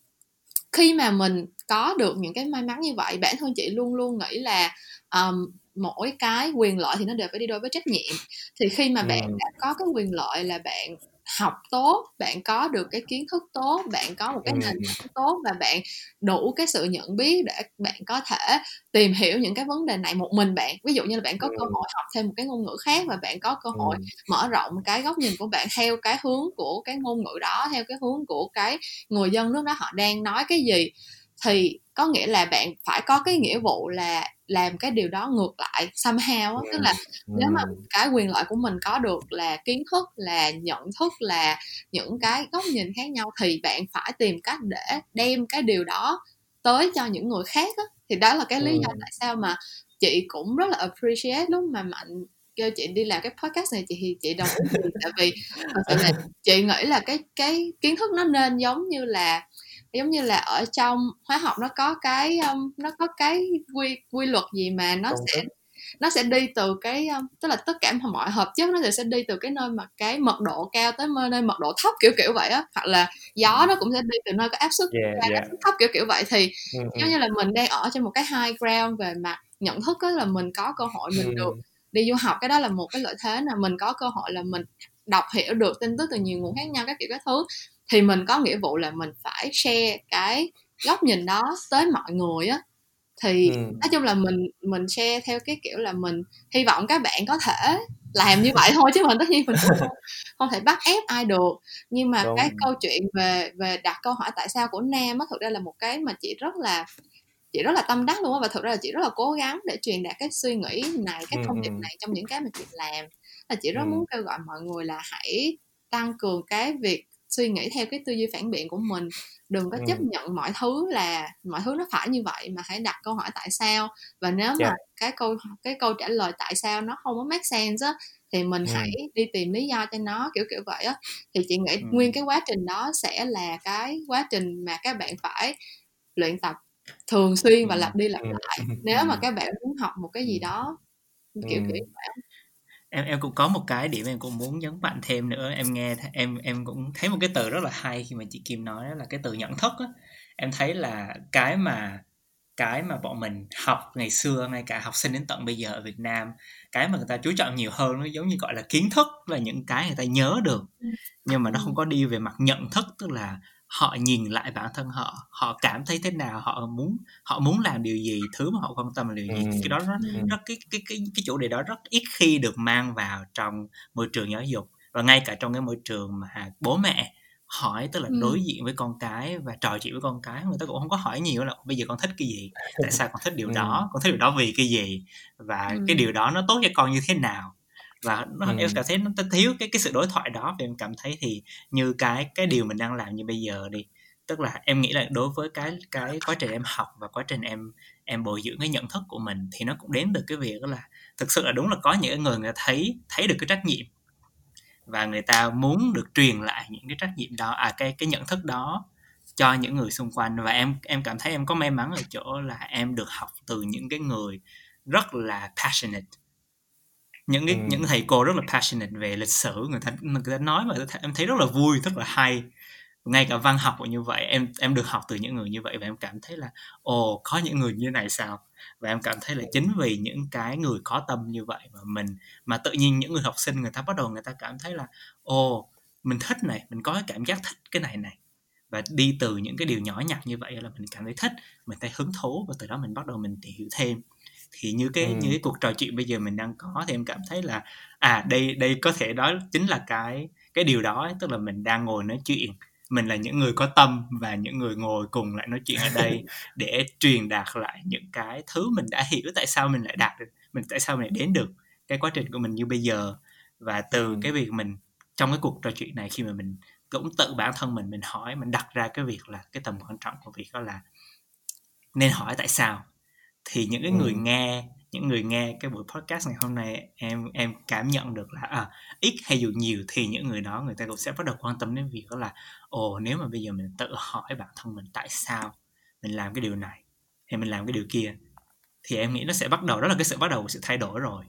khi mà mình có được những cái may mắn như vậy bản thân chị luôn luôn nghĩ là um, mỗi cái quyền lợi thì nó đều phải đi đôi với trách nhiệm. Thì khi mà bạn đã có cái quyền lợi là bạn học tốt bạn có được cái kiến thức tốt bạn có một cái nền tảng tốt và bạn đủ cái sự nhận biết để bạn có thể tìm hiểu những cái vấn đề này một mình bạn. Ví dụ như là bạn có cơ hội học thêm một cái ngôn ngữ khác và bạn có cơ hội mở rộng cái góc nhìn của bạn theo cái hướng của cái ngôn ngữ đó theo cái hướng của cái người dân nước đó họ đang nói cái gì thì có nghĩa là bạn phải có cái nghĩa vụ là làm cái điều đó ngược lại somehow á. Tức là nếu mà cái quyền lợi của mình có được là kiến thức là nhận thức là những cái góc nhìn khác nhau thì bạn phải tìm cách để đem cái điều đó tới cho những người khác á. Thì đó là cái lý do tại sao mà chị cũng rất là appreciate lúc mà mạnh kêu chị đi làm cái podcast này chị thì chị đồng ý. Tại vì thật sự là chị nghĩ là cái cái kiến thức nó nên giống như là giống như là ở trong hóa học nó có cái um, nó có cái quy quy luật gì mà nó Công sẽ nó sẽ đi từ cái um, tức là tất cả mọi hợp chất nó sẽ đi từ cái nơi mà cái mật độ cao tới nơi mật độ thấp kiểu kiểu vậy á. Hoặc là gió nó cũng sẽ đi từ nơi có áp suất yeah, cao yeah. áp suất thấp kiểu kiểu vậy. Thì giống như là mình đang ở trên một cái high ground về mặt nhận thức á là mình có cơ hội mình được đi du học. Cái đó là một cái lợi thế là mình có cơ hội là mình đọc hiểu được tin tức từ nhiều nguồn khác nhau các kiểu các thứ thì mình có nghĩa vụ là mình phải share cái góc nhìn đó tới mọi người á thì ừ. nói chung là mình mình share theo cái kiểu là mình hy vọng các bạn có thể làm như vậy thôi chứ mình tất nhiên mình không, không thể bắt ép ai được nhưng mà Đúng. cái câu chuyện về về đặt câu hỏi tại sao của nam á thực ra là một cái mà chị rất là chị rất là tâm đắc luôn á và thực ra là chị rất là cố gắng để truyền đạt cái suy nghĩ này cái thông điệp này trong những cái mà chị làm là chị rất ừ. muốn kêu gọi mọi người là hãy tăng cường cái việc suy nghĩ theo cái tư duy phản biện của mình. Đừng có ừ. chấp nhận mọi thứ là mọi thứ nó phải như vậy mà hãy đặt câu hỏi tại sao. Và nếu yeah. mà cái câu cái câu trả lời tại sao nó không có make sense á thì mình ừ. hãy đi tìm lý do cho nó kiểu kiểu vậy á. Thì chị nghĩ ừ. nguyên cái quá trình đó sẽ là cái quá trình mà các bạn phải luyện tập thường xuyên và lặp đi lặp lại. Nếu mà các bạn muốn học một cái gì đó kiểu kiểu vậy em em cũng có một cái điểm em cũng muốn nhấn mạnh thêm nữa. Em nghe em em cũng thấy một cái từ rất là hay khi mà chị Kim nói đó là cái từ nhận thức á. Em thấy là cái mà cái mà bọn mình học ngày xưa ngay cả học sinh đến tận bây giờ ở Việt Nam cái mà người ta chú trọng nhiều hơn nó giống như gọi là kiến thức và những cái người ta nhớ được. Nhưng mà nó không có đi về mặt nhận thức tức là họ nhìn lại bản thân họ họ cảm thấy thế nào họ muốn họ muốn làm điều gì thứ mà họ quan tâm là điều gì ừ. cái đó rất, ừ. rất cái cái cái cái chủ đề đó rất ít khi được mang vào trong môi trường giáo dục và ngay cả trong cái môi trường mà bố mẹ hỏi tức là ừ. đối diện với con cái và trò chuyện với con cái người ta cũng không có hỏi nhiều là bây giờ con thích cái gì tại sao con thích điều ừ. đó con thích điều đó vì cái gì và ừ. cái điều đó nó tốt cho con như thế nào và nó, ừ. em cảm thấy nó thiếu cái cái sự đối thoại đó thì em cảm thấy thì như cái cái điều mình đang làm như bây giờ đi. Tức là em nghĩ là đối với cái cái quá trình em học và quá trình em em bồi dưỡng cái nhận thức của mình thì nó cũng đến từ cái việc là thực sự là đúng là có những người người ta thấy thấy được cái trách nhiệm và người ta muốn được truyền lại những cái trách nhiệm đó à cái cái nhận thức đó cho những người xung quanh. Và em em cảm thấy em có may mắn ở chỗ là em được học từ những cái người rất là passionate những cái ừ. những thầy cô rất là passionate về lịch sử người ta người ta nói mà em thấy rất là vui rất là hay. Ngay cả văn học cũng như vậy em em được học từ những người như vậy và em cảm thấy là ồ có những người như này sao? Và em cảm thấy là chính vì những cái người có tâm như vậy mà mình mà tự nhiên những người học sinh người ta bắt đầu người ta cảm thấy là ồ mình thích này mình có cái cảm giác thích cái này này. Và đi từ những cái điều nhỏ nhặt như vậy là mình cảm thấy thích mình thấy hứng thú và từ đó mình bắt đầu mình tìm hiểu thêm thì như cái ừ. như cái cuộc trò chuyện bây giờ mình đang có thì em cảm thấy là à đây đây có thể đó chính là cái cái điều đó tức là mình đang ngồi nói chuyện mình là những người có tâm và những người ngồi cùng lại nói chuyện ở đây để truyền đạt lại những cái thứ mình đã hiểu tại sao mình lại đạt được mình tại sao mình lại đến được cái quá trình của mình như bây giờ và từ ừ. cái việc mình trong cái cuộc trò chuyện này khi mà mình cũng tự bản thân mình mình hỏi mình đặt ra cái việc là cái tầm quan trọng của việc đó là nên hỏi tại sao thì những cái người ừ. nghe những người nghe cái buổi podcast ngày hôm nay em em cảm nhận được là à, ít hay dù nhiều thì những người đó người ta cũng sẽ bắt đầu quan tâm đến việc đó là ồ nếu mà bây giờ mình tự hỏi bản thân mình tại sao mình làm cái điều này hay mình làm cái điều kia thì em nghĩ nó sẽ bắt đầu đó là cái sự bắt đầu của sự thay đổi rồi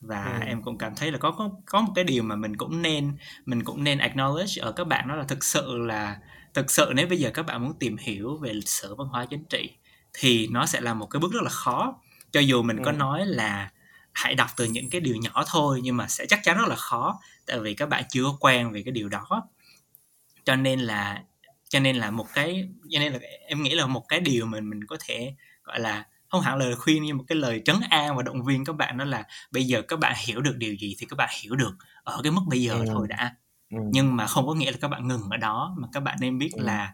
và ừ. em cũng cảm thấy là có có có một cái điều mà mình cũng nên mình cũng nên acknowledge ở các bạn đó là thực sự là thực sự nếu bây giờ các bạn muốn tìm hiểu về lịch sử văn hóa chính trị thì nó sẽ là một cái bước rất là khó cho dù mình ừ. có nói là hãy đọc từ những cái điều nhỏ thôi nhưng mà sẽ chắc chắn rất là khó tại vì các bạn chưa quen về cái điều đó cho nên là cho nên là một cái cho nên là em nghĩ là một cái điều mình mình có thể gọi là không hẳn lời khuyên nhưng một cái lời trấn an và động viên các bạn đó là bây giờ các bạn hiểu được điều gì thì các bạn hiểu được ở cái mức bây giờ ừ. thôi đã ừ. nhưng mà không có nghĩa là các bạn ngừng ở đó mà các bạn nên biết ừ. là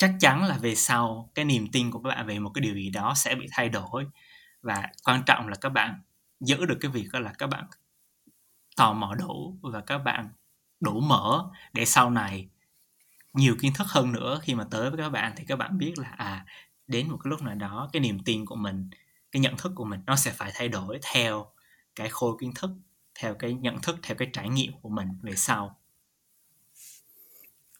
chắc chắn là về sau cái niềm tin của các bạn về một cái điều gì đó sẽ bị thay đổi. Và quan trọng là các bạn giữ được cái việc đó là các bạn tò mò đủ và các bạn đủ mở để sau này nhiều kiến thức hơn nữa khi mà tới với các bạn thì các bạn biết là à đến một cái lúc nào đó cái niềm tin của mình, cái nhận thức của mình nó sẽ phải thay đổi theo cái khối kiến thức, theo cái nhận thức, theo cái trải nghiệm của mình về sau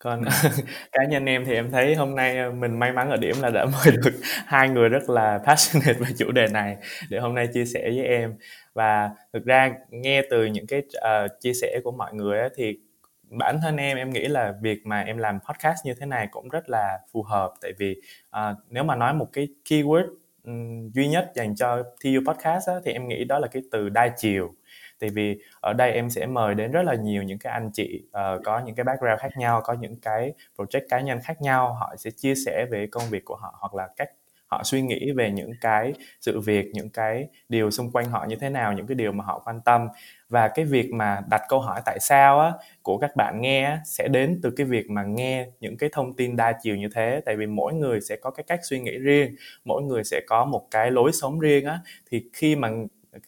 còn cá nhân em thì em thấy hôm nay ờ, mình may mắn ở điểm là đã mời được hai người rất là passionate về chủ đề này để hôm nay chia sẻ với em. Và thực ra nghe từ những cái uh, chia sẻ của mọi người ấy, thì bản thân em em nghĩ là việc mà em làm podcast như thế này cũng rất là phù hợp. Tại vì uh, nếu mà nói một cái keyword um, duy nhất dành cho TU podcast á, thì em nghĩ đó là cái từ đa chiều tại vì ở đây em sẽ mời đến rất là nhiều những cái anh chị uh, có những cái background khác nhau có những cái project cá nhân khác nhau. Họ sẽ chia sẻ về công việc của họ hoặc là cách họ suy nghĩ về những cái sự việc những cái điều xung quanh họ như thế nào những cái điều mà họ quan tâm. Và cái việc mà đặt câu hỏi tại sao á của các bạn nghe á, sẽ đến từ cái việc mà nghe những cái thông tin đa chiều như thế. Tại vì mỗi người sẽ có cái cách suy nghĩ riêng mỗi người sẽ có một cái lối sống riêng á. Thì khi mà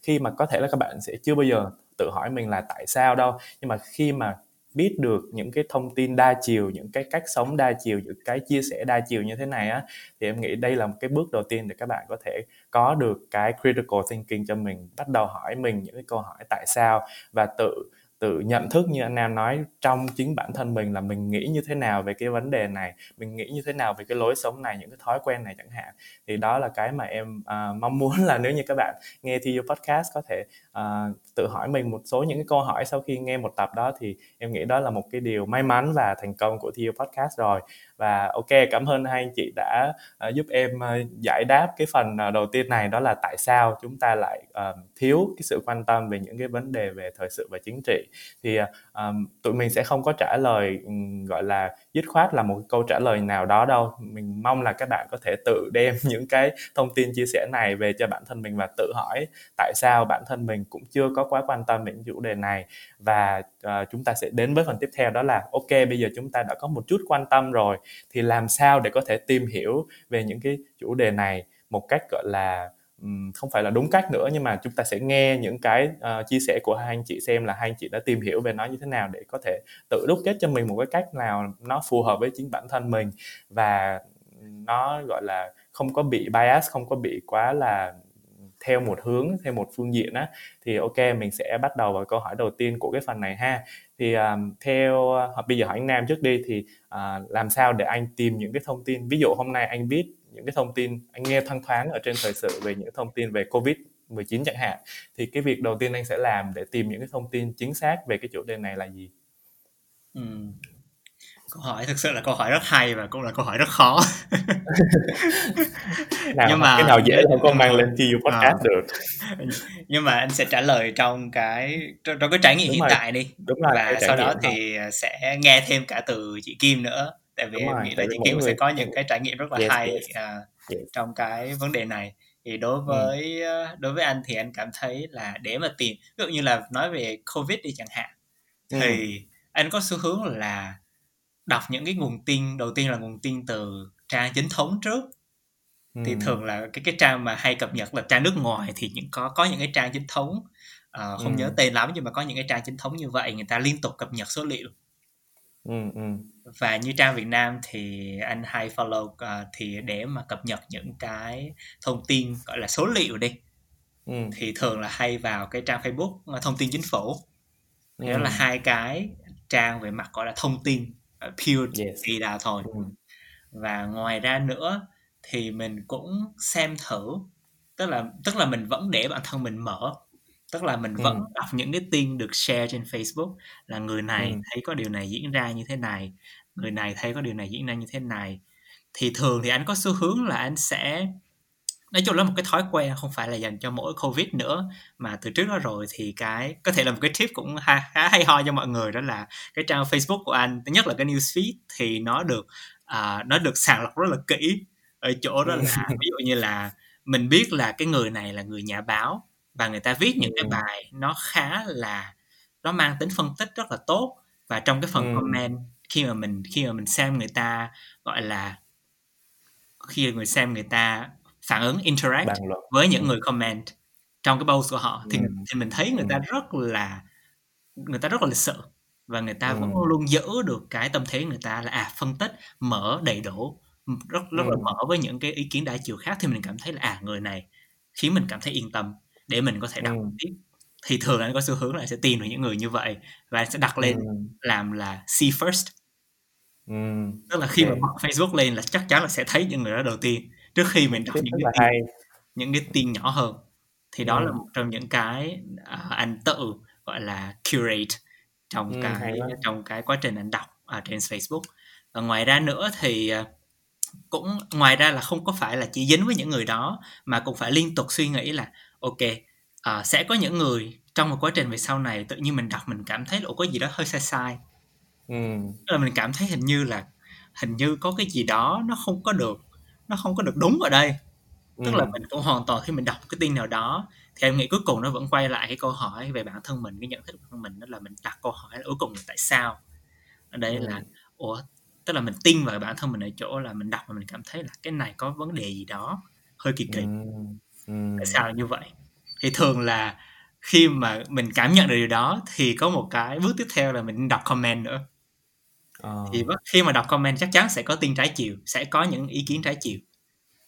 khi mà có thể là các bạn sẽ chưa bao giờ tự hỏi mình là tại sao đâu. Nhưng mà khi mà biết được những cái thông tin đa chiều, những cái cách sống đa chiều, những cái chia sẻ đa chiều như thế này á, thì em nghĩ đây là một cái bước đầu tiên để các bạn có thể có được cái critical thinking cho mình, bắt đầu hỏi mình những cái câu hỏi tại sao và tự tự nhận thức như anh Nam nói trong chính bản thân mình là mình nghĩ như thế nào về cái vấn đề này mình nghĩ như thế nào về cái lối sống này những cái thói quen này chẳng hạn. Thì đó là cái mà em uh, mong muốn là nếu như các bạn nghe thi podcast có thể uh, tự hỏi mình một số những cái câu hỏi sau khi nghe một tập đó thì em nghĩ đó là một cái điều may mắn và thành công của thi podcast rồi và ok cảm ơn hai anh chị đã uh, giúp em uh, giải đáp cái phần uh, đầu tiên này đó là tại sao chúng ta lại uh, thiếu cái sự quan tâm về những cái vấn đề về thời sự và chính trị. Thì uh, tụi mình sẽ không có trả lời um, gọi là dứt khoát là một câu trả lời nào đó đâu. Mình mong là các bạn có thể tự đem những cái thông tin chia sẻ này về cho bản thân mình và tự hỏi tại sao bản thân mình cũng chưa có quá quan tâm đến chủ đề này. Và uh, chúng ta sẽ đến với phần tiếp theo đó là ok bây giờ chúng ta đã có một chút quan tâm rồi thì làm sao để có thể tìm hiểu về những cái chủ đề này một cách gọi là không phải là đúng cách nữa nhưng mà chúng ta sẽ nghe những cái uh, chia sẻ của hai anh chị xem là hai anh chị đã tìm hiểu về nó như thế nào để có thể tự đúc kết cho mình một cái cách nào nó phù hợp với chính bản thân mình. Và nó gọi là không có bị bias không có bị quá là theo một hướng theo một phương diện á thì ok mình sẽ bắt đầu vào câu hỏi đầu tiên của cái phần này ha. Thì um, theo uh, bây giờ hỏi anh Nam trước đi thì uh, làm sao để anh tìm những cái thông tin ví dụ hôm nay anh biết những cái thông tin anh nghe thoang thoáng ở trên thời sự về những thông tin về covid 19 chẳng hạn thì cái việc đầu tiên anh sẽ làm để tìm những cái thông tin chính xác về cái chủ đề này là gì ừ. câu hỏi thực sự là câu hỏi rất hay và cũng là câu hỏi rất khó nào, nhưng mà cái nào dễ không có mang lên chi podcast à, được nhưng mà anh sẽ trả lời trong cái trong, trong cái trải nghiệm đúng hiện rồi. tại đi đúng rồi, và sau đó thì không? sẽ nghe thêm cả từ chị Kim nữa tại vì em nghĩ là chị Kim sẽ có những cái trải nghiệm rất là yes, hay yes. Uh, yes. trong cái vấn đề này thì đối ừ. với ừ. đối với anh thì anh cảm thấy là để mà tìm ví dụ như là nói về covid đi chẳng hạn ừ. thì anh có xu hướng là đọc những cái nguồn tin đầu tiên là nguồn tin từ trang chính thống trước ừ. thì thường là cái cái trang mà hay cập nhật là trang nước ngoài thì những có có những cái trang chính thống uh, không ừ. nhớ tên lắm nhưng mà có những cái trang chính thống như vậy người ta liên tục cập nhật số liệu ừ, ừ. Và như trang Việt Nam thì anh hay follow uh, thì để mà cập nhật những cái thông tin gọi là số liệu đi ừ. thì thường là hay vào cái trang Facebook uh, thông tin chính phủ thì ừ. đó là hai cái trang về mặt gọi là thông tin uh, pure yes. data thôi ừ. và ngoài ra nữa thì mình cũng xem thử tức là tức là mình vẫn để bản thân mình mở tức là mình vẫn ừ. đọc những cái tin được share trên Facebook là người này ừ. thấy có điều này diễn ra như thế này người này thấy có điều này diễn ra như thế này thì thường thì anh có xu hướng là anh sẽ nói chung là một cái thói quen không phải là dành cho mỗi covid nữa mà từ trước đó rồi thì cái có thể là một cái tip cũng ha, khá hay ho cho mọi người đó là cái trang facebook của anh thứ nhất là cái newsfeed thì nó được uh, nó được sàng lọc rất là kỹ ở chỗ đó là ví dụ như là mình biết là cái người này là người nhà báo và người ta viết những cái bài nó khá là nó mang tính phân tích rất là tốt và trong cái phần ừ. comment khi mà mình khi mà mình xem người ta gọi là khi người xem người ta phản ứng interact với những người comment trong cái post của họ thì, ừ. thì mình thấy người ta rất là người ta rất là lịch sự và người ta ừ. vẫn luôn giữ được cái tâm thế người ta là à phân tích mở đầy đủ rất rất ừ. là mở với những cái ý kiến đa chiều khác thì mình cảm thấy là à người này khiến mình cảm thấy yên tâm để mình có thể đọc ừ. tiếp thì thường là có xu hướng là sẽ tìm được những người như vậy và sẽ đặt lên ừ. làm là see first ừ. tức là khi okay. mà bật Facebook lên là chắc chắn là sẽ thấy những người đó đầu tiên trước khi mình đọc những cái tin những cái tin nhỏ hơn thì đó ừ. là một trong những cái uh, anh tự gọi là curate trong ừ, cái trong cái quá trình anh đọc ở trên Facebook và ngoài ra nữa thì uh, cũng ngoài ra là không có phải là chỉ dính với những người đó mà cũng phải liên tục suy nghĩ là ok uh, sẽ có những người trong một quá trình về sau này tự nhiên mình đọc mình cảm thấy là có gì đó hơi sai sai ừ. là mình cảm thấy hình như là hình như có cái gì đó nó không có được nó không có được đúng ở đây tức ừ. là mình cũng hoàn toàn khi mình đọc cái tin nào đó thì em nghĩ cuối cùng nó vẫn quay lại cái câu hỏi về bản thân mình cái nhận thức của mình đó là mình đặt câu hỏi là cuối cùng là tại sao ở đây ừ. là ủa tức là mình tin vào bản thân mình ở chỗ là mình đọc mà mình cảm thấy là cái này có vấn đề gì đó hơi kỳ kỳ ừ. Ừ. tại sao là như vậy thì thường là khi mà mình cảm nhận được điều đó thì có một cái bước tiếp theo là mình đọc comment nữa ờ. thì khi mà đọc comment chắc chắn sẽ có tin trái chiều sẽ có những ý kiến trái chiều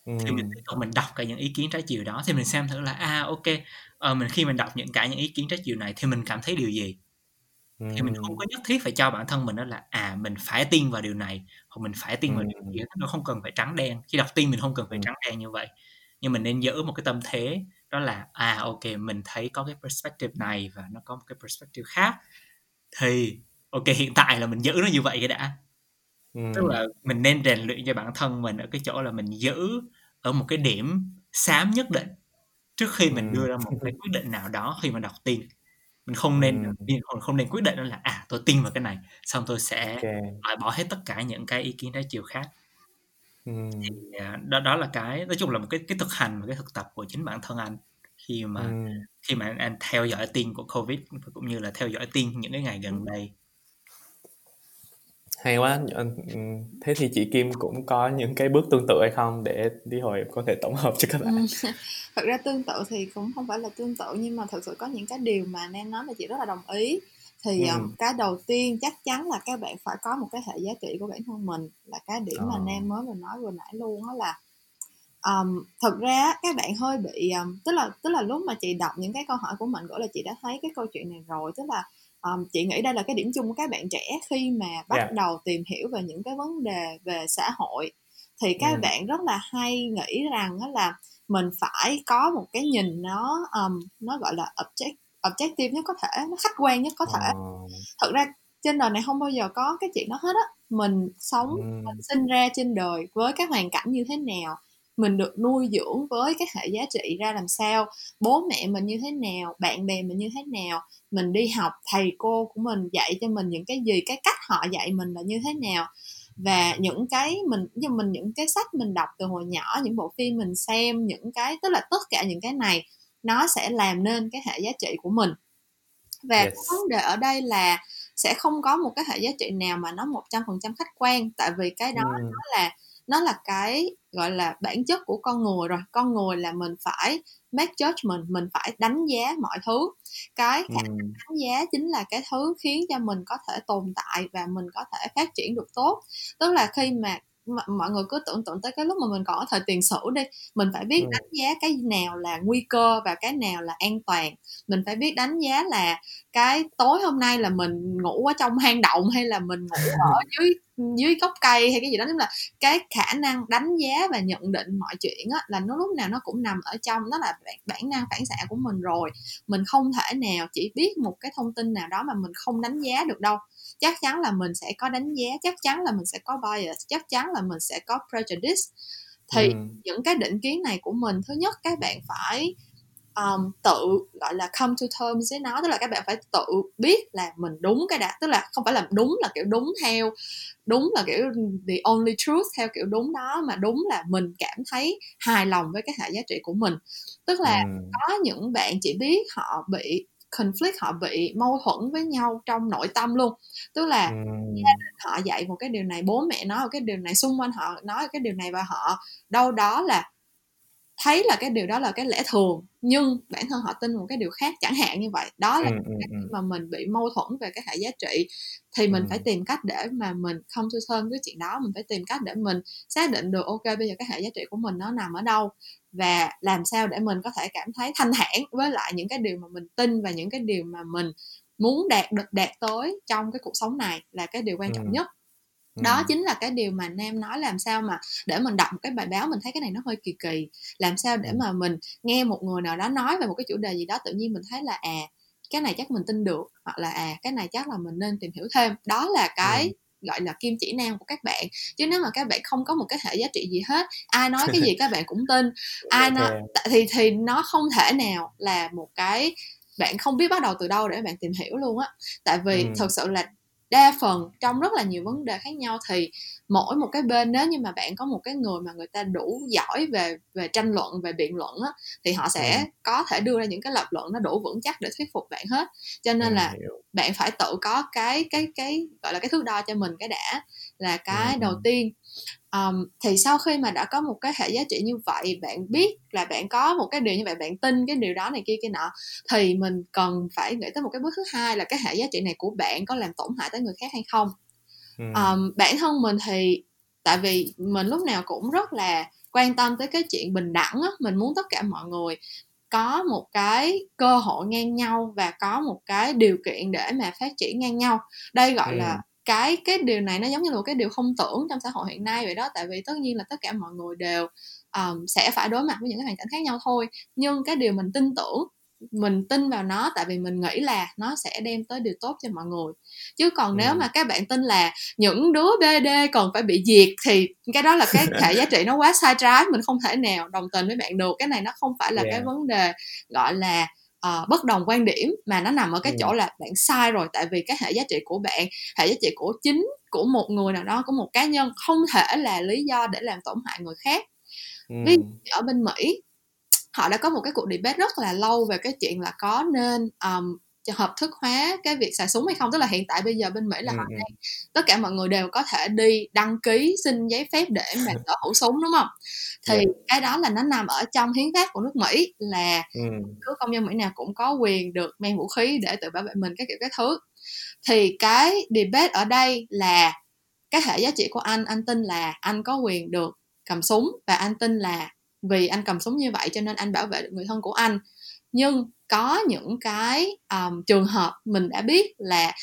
ừ. thì mình mình đọc cả những ý kiến trái chiều đó thì mình xem thử là à ok uh, mình khi mình đọc những cả những ý kiến trái chiều này thì mình cảm thấy điều gì ừ. thì mình không có nhất thiết phải cho bản thân mình đó là à mình phải tin vào điều này hoặc mình phải tin vào điều gì nó không cần phải trắng đen khi đọc tin mình không cần phải trắng đen như vậy nhưng mình nên giữ một cái tâm thế đó là à ok mình thấy có cái perspective này và nó có một cái perspective khác thì ok hiện tại là mình giữ nó như vậy cái đã ừ. tức là mình nên rèn luyện cho bản thân mình ở cái chỗ là mình giữ ở một cái điểm xám nhất định trước khi mình đưa ra một cái quyết định nào đó khi mà đọc tin mình không nên ừ. không nên quyết định là à tôi tin vào cái này xong tôi sẽ okay. loại bỏ hết tất cả những cái ý kiến trái chiều khác thì, à, đó đó là cái nói chung là một cái cái thực hành và cái thực tập của chính bản thân anh khi mà Ừm. khi mà anh anh theo dõi tin của Covid và cũng như là theo dõi tin những cái ngày gần đây. Hay quá, thế thì chị Kim cũng có những cái bước tương tự hay không để đi hồi có thể tổng hợp cho các bạn? Ừm, thật ra tương tự thì cũng không phải là tương tự nhưng mà thực sự có những cái điều mà Nam nói là chị rất là đồng ý thì ừ. um, cái đầu tiên chắc chắn là các bạn phải có một cái hệ giá trị của bản thân mình là cái điểm ờ. mà nam mới vừa nói vừa nãy luôn đó là um, thật ra các bạn hơi bị um, tức là tức là lúc mà chị đọc những cái câu hỏi của mình gọi là chị đã thấy cái câu chuyện này rồi tức là um, chị nghĩ đây là cái điểm chung của các bạn trẻ khi mà bắt yeah. đầu tìm hiểu về những cái vấn đề về xã hội thì các ừ. bạn rất là hay nghĩ rằng đó là mình phải có một cái nhìn nó um, nó gọi là object objective nhất có thể nó khách quan nhất có thể oh. thật ra trên đời này không bao giờ có cái chuyện đó hết á mình sống mm. mình sinh ra trên đời với cái hoàn cảnh như thế nào mình được nuôi dưỡng với cái hệ giá trị ra làm sao bố mẹ mình như thế nào bạn bè mình như thế nào mình đi học thầy cô của mình dạy cho mình những cái gì cái cách họ dạy mình là như thế nào và những cái mình như mình những cái sách mình đọc từ hồi nhỏ những bộ phim mình xem những cái tức là tất cả những cái này nó sẽ làm nên cái hệ giá trị của mình và yes. vấn đề ở đây là sẽ không có một cái hệ giá trị nào mà nó một trăm phần trăm khách quan tại vì cái đó mm. nó là nó là cái gọi là bản chất của con người rồi con người là mình phải make judgment mình phải đánh giá mọi thứ cái khả năng mm. đánh giá chính là cái thứ khiến cho mình có thể tồn tại và mình có thể phát triển được tốt tức là khi mà mọi người cứ tưởng tượng tới cái lúc mà mình còn ở thời tiền sử đi mình phải biết ừ. đánh giá cái nào là nguy cơ và cái nào là an toàn mình phải biết đánh giá là cái tối hôm nay là mình ngủ ở trong hang động hay là mình ngủ ở dưới dưới gốc cây hay cái gì đó tức là cái khả năng đánh giá và nhận định mọi chuyện á là nó lúc nào nó cũng nằm ở trong đó là bản, bản năng phản xạ của mình rồi. Mình không thể nào chỉ biết một cái thông tin nào đó mà mình không đánh giá được đâu. Chắc chắn là mình sẽ có đánh giá chắc chắn là mình sẽ có bias chắc chắn là mình sẽ có prejudice. Thì ừ. những cái định kiến này của mình thứ nhất các bạn phải um, tự gọi là come to terms với nó tức là các bạn phải tự biết là mình đúng cái đã tức là không phải là đúng là kiểu đúng theo đúng là kiểu the only truth theo kiểu đúng đó mà đúng là mình cảm thấy hài lòng với cái hệ giá trị của mình tức là ừ. có những bạn chỉ biết họ bị conflict họ bị mâu thuẫn với nhau trong nội tâm luôn tức là ừ. gia đình họ dạy một cái điều này bố mẹ nói một cái điều này xung quanh họ nói cái điều này và họ đâu đó là thấy là cái điều đó là cái lẽ thường nhưng bản thân họ tin một cái điều khác chẳng hạn như vậy đó là ừ, cái ừ, mà mình bị mâu thuẫn về cái hệ giá trị thì mình ừ. phải tìm cách để mà mình không to terms với chuyện đó mình phải tìm cách để mình xác định được ok bây giờ cái hệ giá trị của mình nó nằm ở đâu và làm sao để mình có thể cảm thấy thanh thản với lại những cái điều mà mình tin và những cái điều mà mình muốn đạt được đạt tới trong cái cuộc sống này là cái điều quan trọng ừ. nhất đó ừ. chính là cái điều mà nam nói làm sao mà để mình đọc một cái bài báo mình thấy cái này nó hơi kỳ kỳ. Làm sao để mà mình nghe một người nào đó nói về một cái chủ đề gì đó tự nhiên mình thấy là à cái này chắc mình tin được hoặc là à cái này chắc là mình nên tìm hiểu thêm. Đó là cái gọi là kim chỉ nam của các bạn. Chứ nếu mà các bạn không có một cái hệ giá trị gì hết ai nói cái gì các bạn cũng tin. Ai nói thì thì nó không thể nào là một cái bạn không biết bắt đầu từ đâu để bạn tìm hiểu luôn á. Tại vì ừ. thật sự là đa phần trong rất là nhiều vấn đề khác nhau thì mỗi một cái bên nếu như mà bạn có một cái người mà người ta đủ giỏi về về tranh luận về biện luận á thì họ sẽ ừ. có thể đưa ra những cái lập luận nó đủ vững chắc để thuyết phục bạn hết cho nên ừ, là bạn phải tự có cái cái cái gọi là cái thước đo cho mình cái đã là cái ừ. đầu tiên um, thì sau khi mà đã có một cái hệ giá trị như vậy bạn biết là bạn có một cái điều như vậy bạn tin cái điều đó này kia kia nọ thì mình cần phải nghĩ tới một cái bước thứ hai là cái hệ giá trị này của bạn có làm tổn hại tới người khác hay không ừ. um, bản thân mình thì tại vì mình lúc nào cũng rất là quan tâm tới cái chuyện bình đẳng á mình muốn tất cả mọi người có một cái cơ hội ngang nhau và có một cái điều kiện để mà phát triển ngang nhau đây gọi ừ. là cái cái điều này nó giống như là một cái điều không tưởng trong xã hội hiện nay vậy đó tại vì tất nhiên là tất cả mọi người đều um, sẽ phải đối mặt với những cái hoàn cảnh khác nhau thôi nhưng cái điều mình tin tưởng mình tin vào nó tại vì mình nghĩ là nó sẽ đem tới điều tốt cho mọi người chứ còn ừ. nếu mà các bạn tin là những đứa BD còn phải bị diệt thì cái đó là cái hệ giá trị nó quá sai trái mình không thể nào đồng tình với bạn được cái này nó không phải là yeah. cái vấn đề gọi là uh, bất đồng quan điểm mà nó nằm ở cái ừ. chỗ là bạn sai rồi tại vì cái hệ giá trị của bạn hệ giá trị của chính của một người nào đó của một cá nhân không thể là lý do để làm tổn hại người khác ừ. ví dụ ở bên mỹ họ đã có một cái cuộc debate rất là lâu về cái chuyện là có nên um, hợp thức hóa cái việc xài súng hay không tức là hiện tại bây giờ bên mỹ là ừ. họ đang tất cả mọi người đều có thể đi đăng ký xin giấy phép để mà sở hữu súng đúng không thì yeah. cái đó là nó nằm ở trong hiến pháp của nước mỹ là ừ. cứ công dân mỹ nào cũng có quyền được mang vũ khí để tự bảo vệ mình các kiểu các thứ thì cái debate ở đây là cái hệ giá trị của anh anh tin là anh có quyền được cầm súng và anh tin là vì anh cầm súng như vậy cho nên anh bảo vệ được người thân của anh nhưng có những cái um, trường hợp mình đã biết là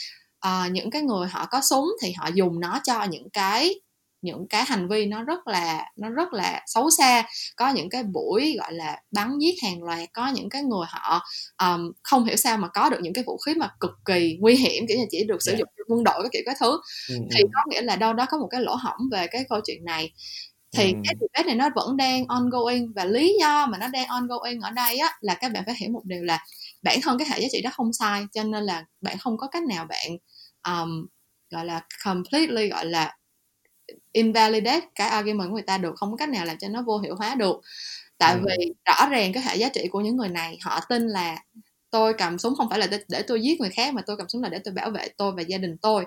uh, những cái người họ có súng thì họ dùng nó cho những cái những cái hành vi nó rất là nó rất là xấu xa có những cái buổi gọi là bắn giết hàng loạt có những cái người họ um, không hiểu sao mà có được những cái vũ khí mà cực kỳ nguy hiểm kiểu như chỉ được sử dụng yeah. quân đội các kiểu các thứ ừ. thì có nghĩa là đâu đó có một cái lỗ hỏng về cái câu chuyện này thì ừ. cái debate này nó vẫn đang ongoing và lý do mà nó đang ongoing ở đây á là các bạn phải hiểu một điều là bản thân cái hệ giá trị đó không sai cho nên là bạn không có cách nào bạn um, gọi là completely gọi là invalidate cái argument của người ta được không có cách nào làm cho nó vô hiệu hóa được tại ừ. vì rõ ràng cái hệ giá trị của những người này họ tin là tôi cầm súng không phải là để tôi giết người khác mà tôi cầm súng là để tôi bảo vệ tôi và gia đình tôi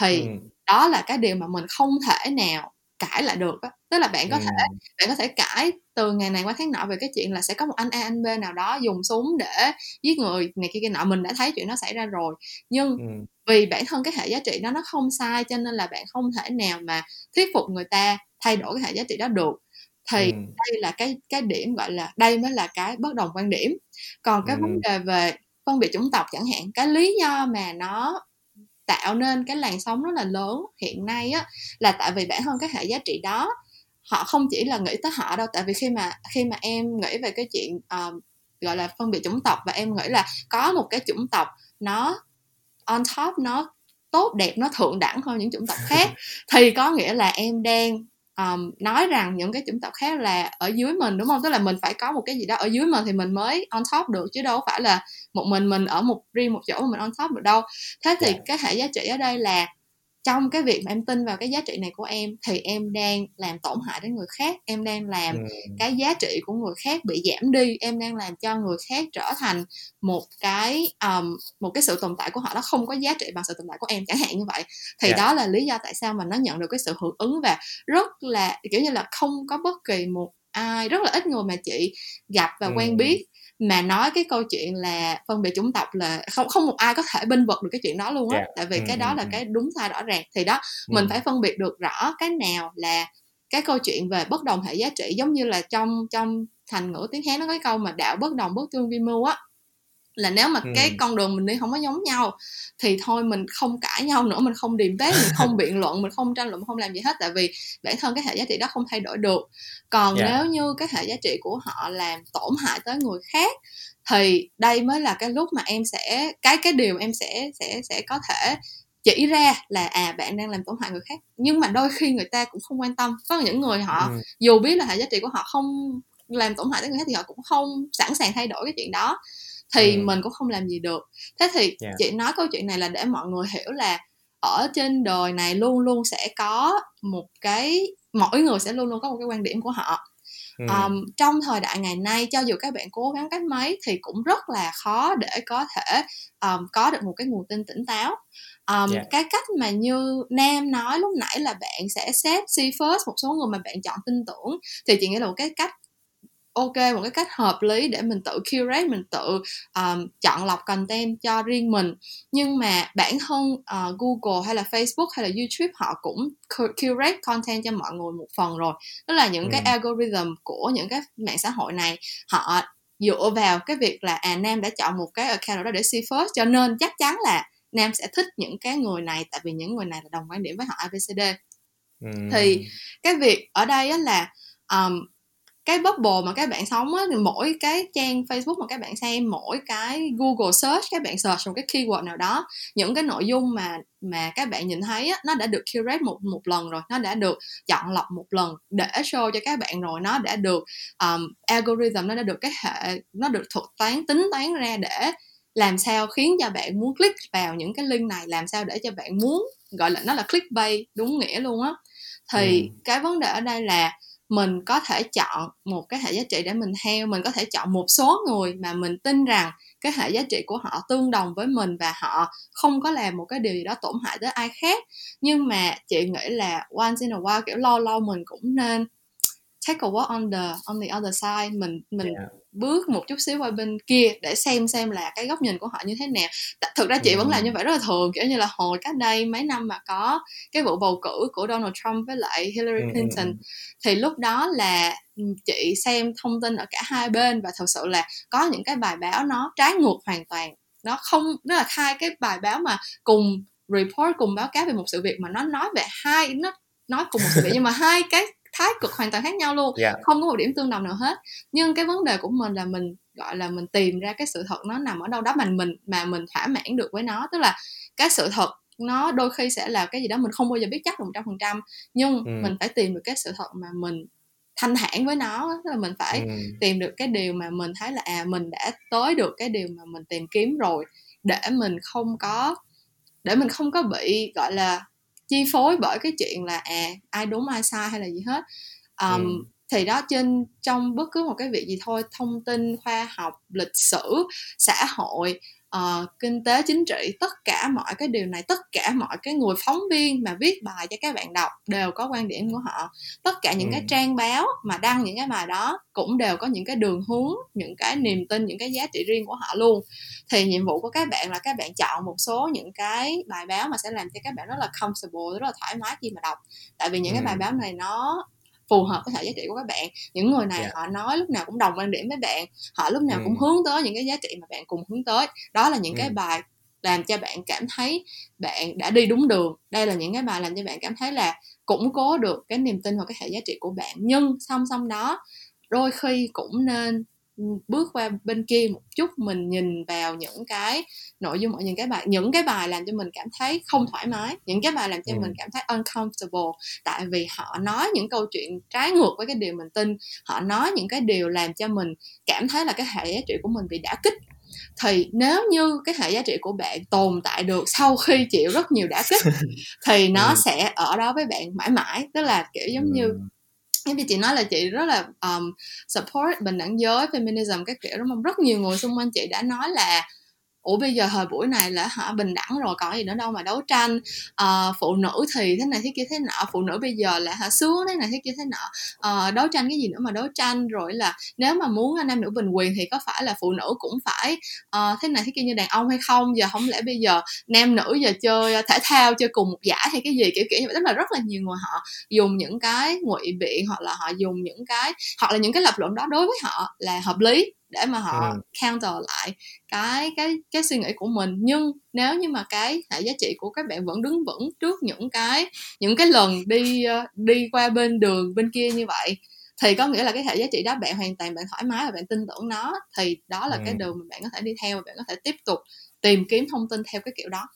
thì ừ. đó là cái điều mà mình không thể nào cãi lại được á tức là bạn có ừ. thể bạn có thể cãi từ ngày này qua tháng nọ về cái chuyện là sẽ có một anh A anh B nào đó dùng súng để giết người này kia kia nọ mình đã thấy chuyện nó xảy ra rồi nhưng ừ. vì bản thân cái hệ giá trị đó nó không sai cho nên là bạn không thể nào mà thuyết phục người ta thay đổi cái hệ giá trị đó được thì ừ. đây là cái cái điểm gọi là đây mới là cái bất đồng quan điểm còn cái ừ. vấn đề về phân biệt chủng tộc chẳng hạn cái lý do mà nó tạo nên cái làn sóng rất là lớn hiện nay á là tại vì bản thân cái hệ giá trị đó họ không chỉ là nghĩ tới họ đâu tại vì khi mà khi mà em nghĩ về cái chuyện um, gọi là phân biệt chủng tộc và em nghĩ là có một cái chủng tộc nó on top nó tốt đẹp nó thượng đẳng hơn những chủng tộc khác thì có nghĩa là em đang um, nói rằng những cái chủng tộc khác là ở dưới mình đúng không tức là mình phải có một cái gì đó ở dưới mình thì mình mới on top được chứ đâu phải là một mình mình ở một riêng một chỗ mà mình on top được đâu thế thì. Dạ. cái hệ giá trị ở đây là trong cái việc mà em tin vào cái giá trị này của em thì em đang làm tổn hại đến người khác em đang làm ừ. cái giá trị của người khác bị giảm đi em đang làm cho người khác trở thành một cái um, một cái sự tồn tại của họ nó không có giá trị bằng sự tồn tại của em chẳng hạn như vậy thì yeah. Dạ. đó là lý do tại sao mà nó nhận được cái sự hưởng ứng và rất là kiểu như là không có bất kỳ một ai rất là ít người mà chị gặp và ừ. quen biết mà nói cái câu chuyện là phân biệt chủng tộc là không không một ai có thể binh vực được cái chuyện đó luôn á yeah. Dạ. tại vì ừ, cái đó là cái đúng sai rõ ràng thì đó mình phải phân biệt được rõ cái nào là cái câu chuyện về bất đồng hệ giá trị giống như là trong trong thành ngữ tiếng hán nó có cái câu mà đạo bất đồng bất tương vi mưu á là nếu mà ừ. cái con đường mình đi không có giống nhau thì thôi mình không cãi nhau nữa mình không điềm tế mình không biện luận mình không tranh luận không làm gì hết tại vì bản thân cái hệ giá trị đó không thay đổi được còn yeah. Dạ. nếu như cái hệ giá trị của họ làm tổn hại tới người khác thì đây mới là cái lúc mà em sẽ cái cái điều em sẽ sẽ sẽ có thể chỉ ra là à bạn đang làm tổn hại người khác nhưng mà đôi khi người ta cũng không quan tâm có những người họ ừ. dù biết là hệ giá trị của họ không làm tổn hại tới người khác thì họ cũng không sẵn sàng thay đổi cái chuyện đó thì ừ. mình cũng không làm gì được thế thì yeah. chị nói câu chuyện này là để mọi người hiểu là ở trên đời này luôn luôn sẽ có một cái mỗi người sẽ luôn luôn có một cái quan điểm của họ ừ. um, trong thời đại ngày nay cho dù các bạn cố gắng cách mấy thì cũng rất là khó để có thể um, có được một cái nguồn tin tỉnh táo um, yeah. cái cách mà như nam nói lúc nãy là bạn sẽ xét see first một số người mà bạn chọn tin tưởng thì chị nghĩ là một cái cách ok một cái cách hợp lý để mình tự curate mình tự um, chọn lọc content cho riêng mình nhưng mà bản thân uh, Google hay là Facebook hay là YouTube họ cũng curate content cho mọi người một phần rồi đó là những ừ. cái algorithm của những cái mạng xã hội này họ dựa vào cái việc là à Nam đã chọn một cái account đó để see first cho nên chắc chắn là Nam sẽ thích những cái người này tại vì những người này là đồng quan điểm với họ ABCD ừ. thì cái việc ở đây á là um, cái bubble mà các bạn sống á thì mỗi cái trang Facebook mà các bạn xem mỗi cái Google search các bạn search một cái keyword nào đó những cái nội dung mà mà các bạn nhìn thấy á, nó đã được curate một một lần rồi nó đã được chọn lọc một lần để show cho các bạn rồi nó đã được um, algorithm nó đã được cái hệ nó được thuật toán tính toán ra để làm sao khiến cho bạn muốn click vào những cái link này làm sao để cho bạn muốn gọi là nó là clickbait đúng nghĩa luôn á thì ừ. cái vấn đề ở đây là mình có thể chọn một cái hệ giá trị để mình theo mình có thể chọn một số người mà mình tin rằng cái hệ giá trị của họ tương đồng với mình và họ không có làm một cái điều gì đó tổn hại tới ai khác nhưng mà chị nghĩ là once in a while, kiểu, lâu lâu mình cũng nên take a walk on the on the other side, mình mình yeah bước một chút xíu qua bên kia để xem xem là cái góc nhìn của họ như thế nào. Thực ra chị vẫn làm như vậy rất là thường kiểu như là hồi cách đây mấy năm mà có cái vụ bầu cử của Donald Trump với lại Hillary Clinton thì lúc đó là chị xem thông tin ở cả hai bên và thật sự là có những cái bài báo nó trái ngược hoàn toàn. Nó không nó là hai cái bài báo mà cùng report cùng báo cáo về một sự việc mà nó nói về hai nó nói cùng một sự việc nhưng mà hai cái thái cực hoàn toàn khác nhau luôn yeah. Dạ. không có một điểm tương đồng nào hết nhưng cái vấn đề của mình là mình gọi là mình tìm ra cái sự thật nó nằm ở đâu đó mà mình mà mình thỏa mãn được với nó tức là cái sự thật nó đôi khi sẽ là cái gì đó mình không bao giờ biết chắc một trăm phần trăm nhưng ừ. mình phải tìm được cái sự thật mà mình thanh thản với nó tức là mình phải ừ. tìm được cái điều mà mình thấy là à mình đã tới được cái điều mà mình tìm kiếm rồi để mình không có để mình không có bị gọi là chi phối bởi cái chuyện là à ai đúng ai sai hay là gì hết um, ừ. thì đó trên trong bất cứ một cái việc gì thôi thông tin khoa học lịch sử xã hội uh, kinh tế chính trị tất cả mọi cái điều này tất cả mọi cái người phóng viên mà viết bài cho các bạn đọc đều có quan điểm của họ tất cả những ừ. cái trang báo mà đăng những cái bài đó cũng đều có những cái đường hướng những cái niềm tin những cái giá trị riêng của họ luôn thì nhiệm vụ của các bạn là các bạn chọn một số những cái bài báo mà sẽ làm cho các bạn rất là comfortable rất là thoải mái khi mà đọc tại vì những ừ. cái bài báo này nó phù hợp với hệ giá trị của các bạn những người này yeah. Dạ. họ nói lúc nào cũng đồng quan điểm với bạn họ lúc nào ừ. cũng hướng tới những cái giá trị mà bạn cùng hướng tới đó là những ừ. cái bài làm cho bạn cảm thấy bạn đã đi đúng đường đây là những cái bài làm cho bạn cảm thấy là củng cố được cái niềm tin vào cái hệ giá trị của bạn nhưng song song đó đôi khi cũng nên bước qua bên kia một chút mình nhìn vào những cái nội dung ở những cái bài những cái bài làm cho mình cảm thấy không thoải mái những cái bài làm cho ừ. mình cảm thấy uncomfortable tại vì họ nói những câu chuyện trái ngược với cái điều mình tin họ nói những cái điều làm cho mình cảm thấy là cái hệ giá trị của mình bị đả kích thì nếu như cái hệ giá trị của bạn tồn tại được sau khi chịu rất nhiều đả kích thì nó ừ. sẽ ở đó với bạn mãi mãi tức là kiểu giống ừ. như giống như chị nói là chị rất là um, support bình đẳng giới feminism các kiểu đúng không rất nhiều người xung quanh chị đã nói là ủa bây giờ thời buổi này là họ bình đẳng rồi còn gì nữa đâu mà đấu tranh à, phụ nữ thì thế này thế kia thế nọ phụ nữ bây giờ là họ sướng thế này thế kia thế nọ à, đấu tranh cái gì nữa mà đấu tranh rồi là nếu mà muốn nam nữ bình quyền thì có phải là phụ nữ cũng phải uh, thế này thế kia như đàn ông hay không? Giờ không lẽ bây giờ nam nữ giờ chơi thể thao chơi cùng một giải hay cái gì? Kiểu kiểu như vậy. Tức là rất là nhiều người họ dùng những cái ngụy biện hoặc là họ dùng những cái hoặc là những cái lập luận đó đối với họ là hợp lý để mà họ ừ. counter lại cái cái cái suy nghĩ của mình. Nhưng nếu như mà cái hệ giá trị của các bạn vẫn đứng vững trước những cái những cái lần đi ờ, đi qua bên đường bên kia như vậy thì có nghĩa là cái hệ giá trị đó bạn hoàn toàn bạn thoải mái và bạn tin tưởng nó. Thì đó là ừ. cái đường mà bạn có thể đi theo và bạn có thể tiếp tục tìm kiếm thông tin theo cái kiểu đó.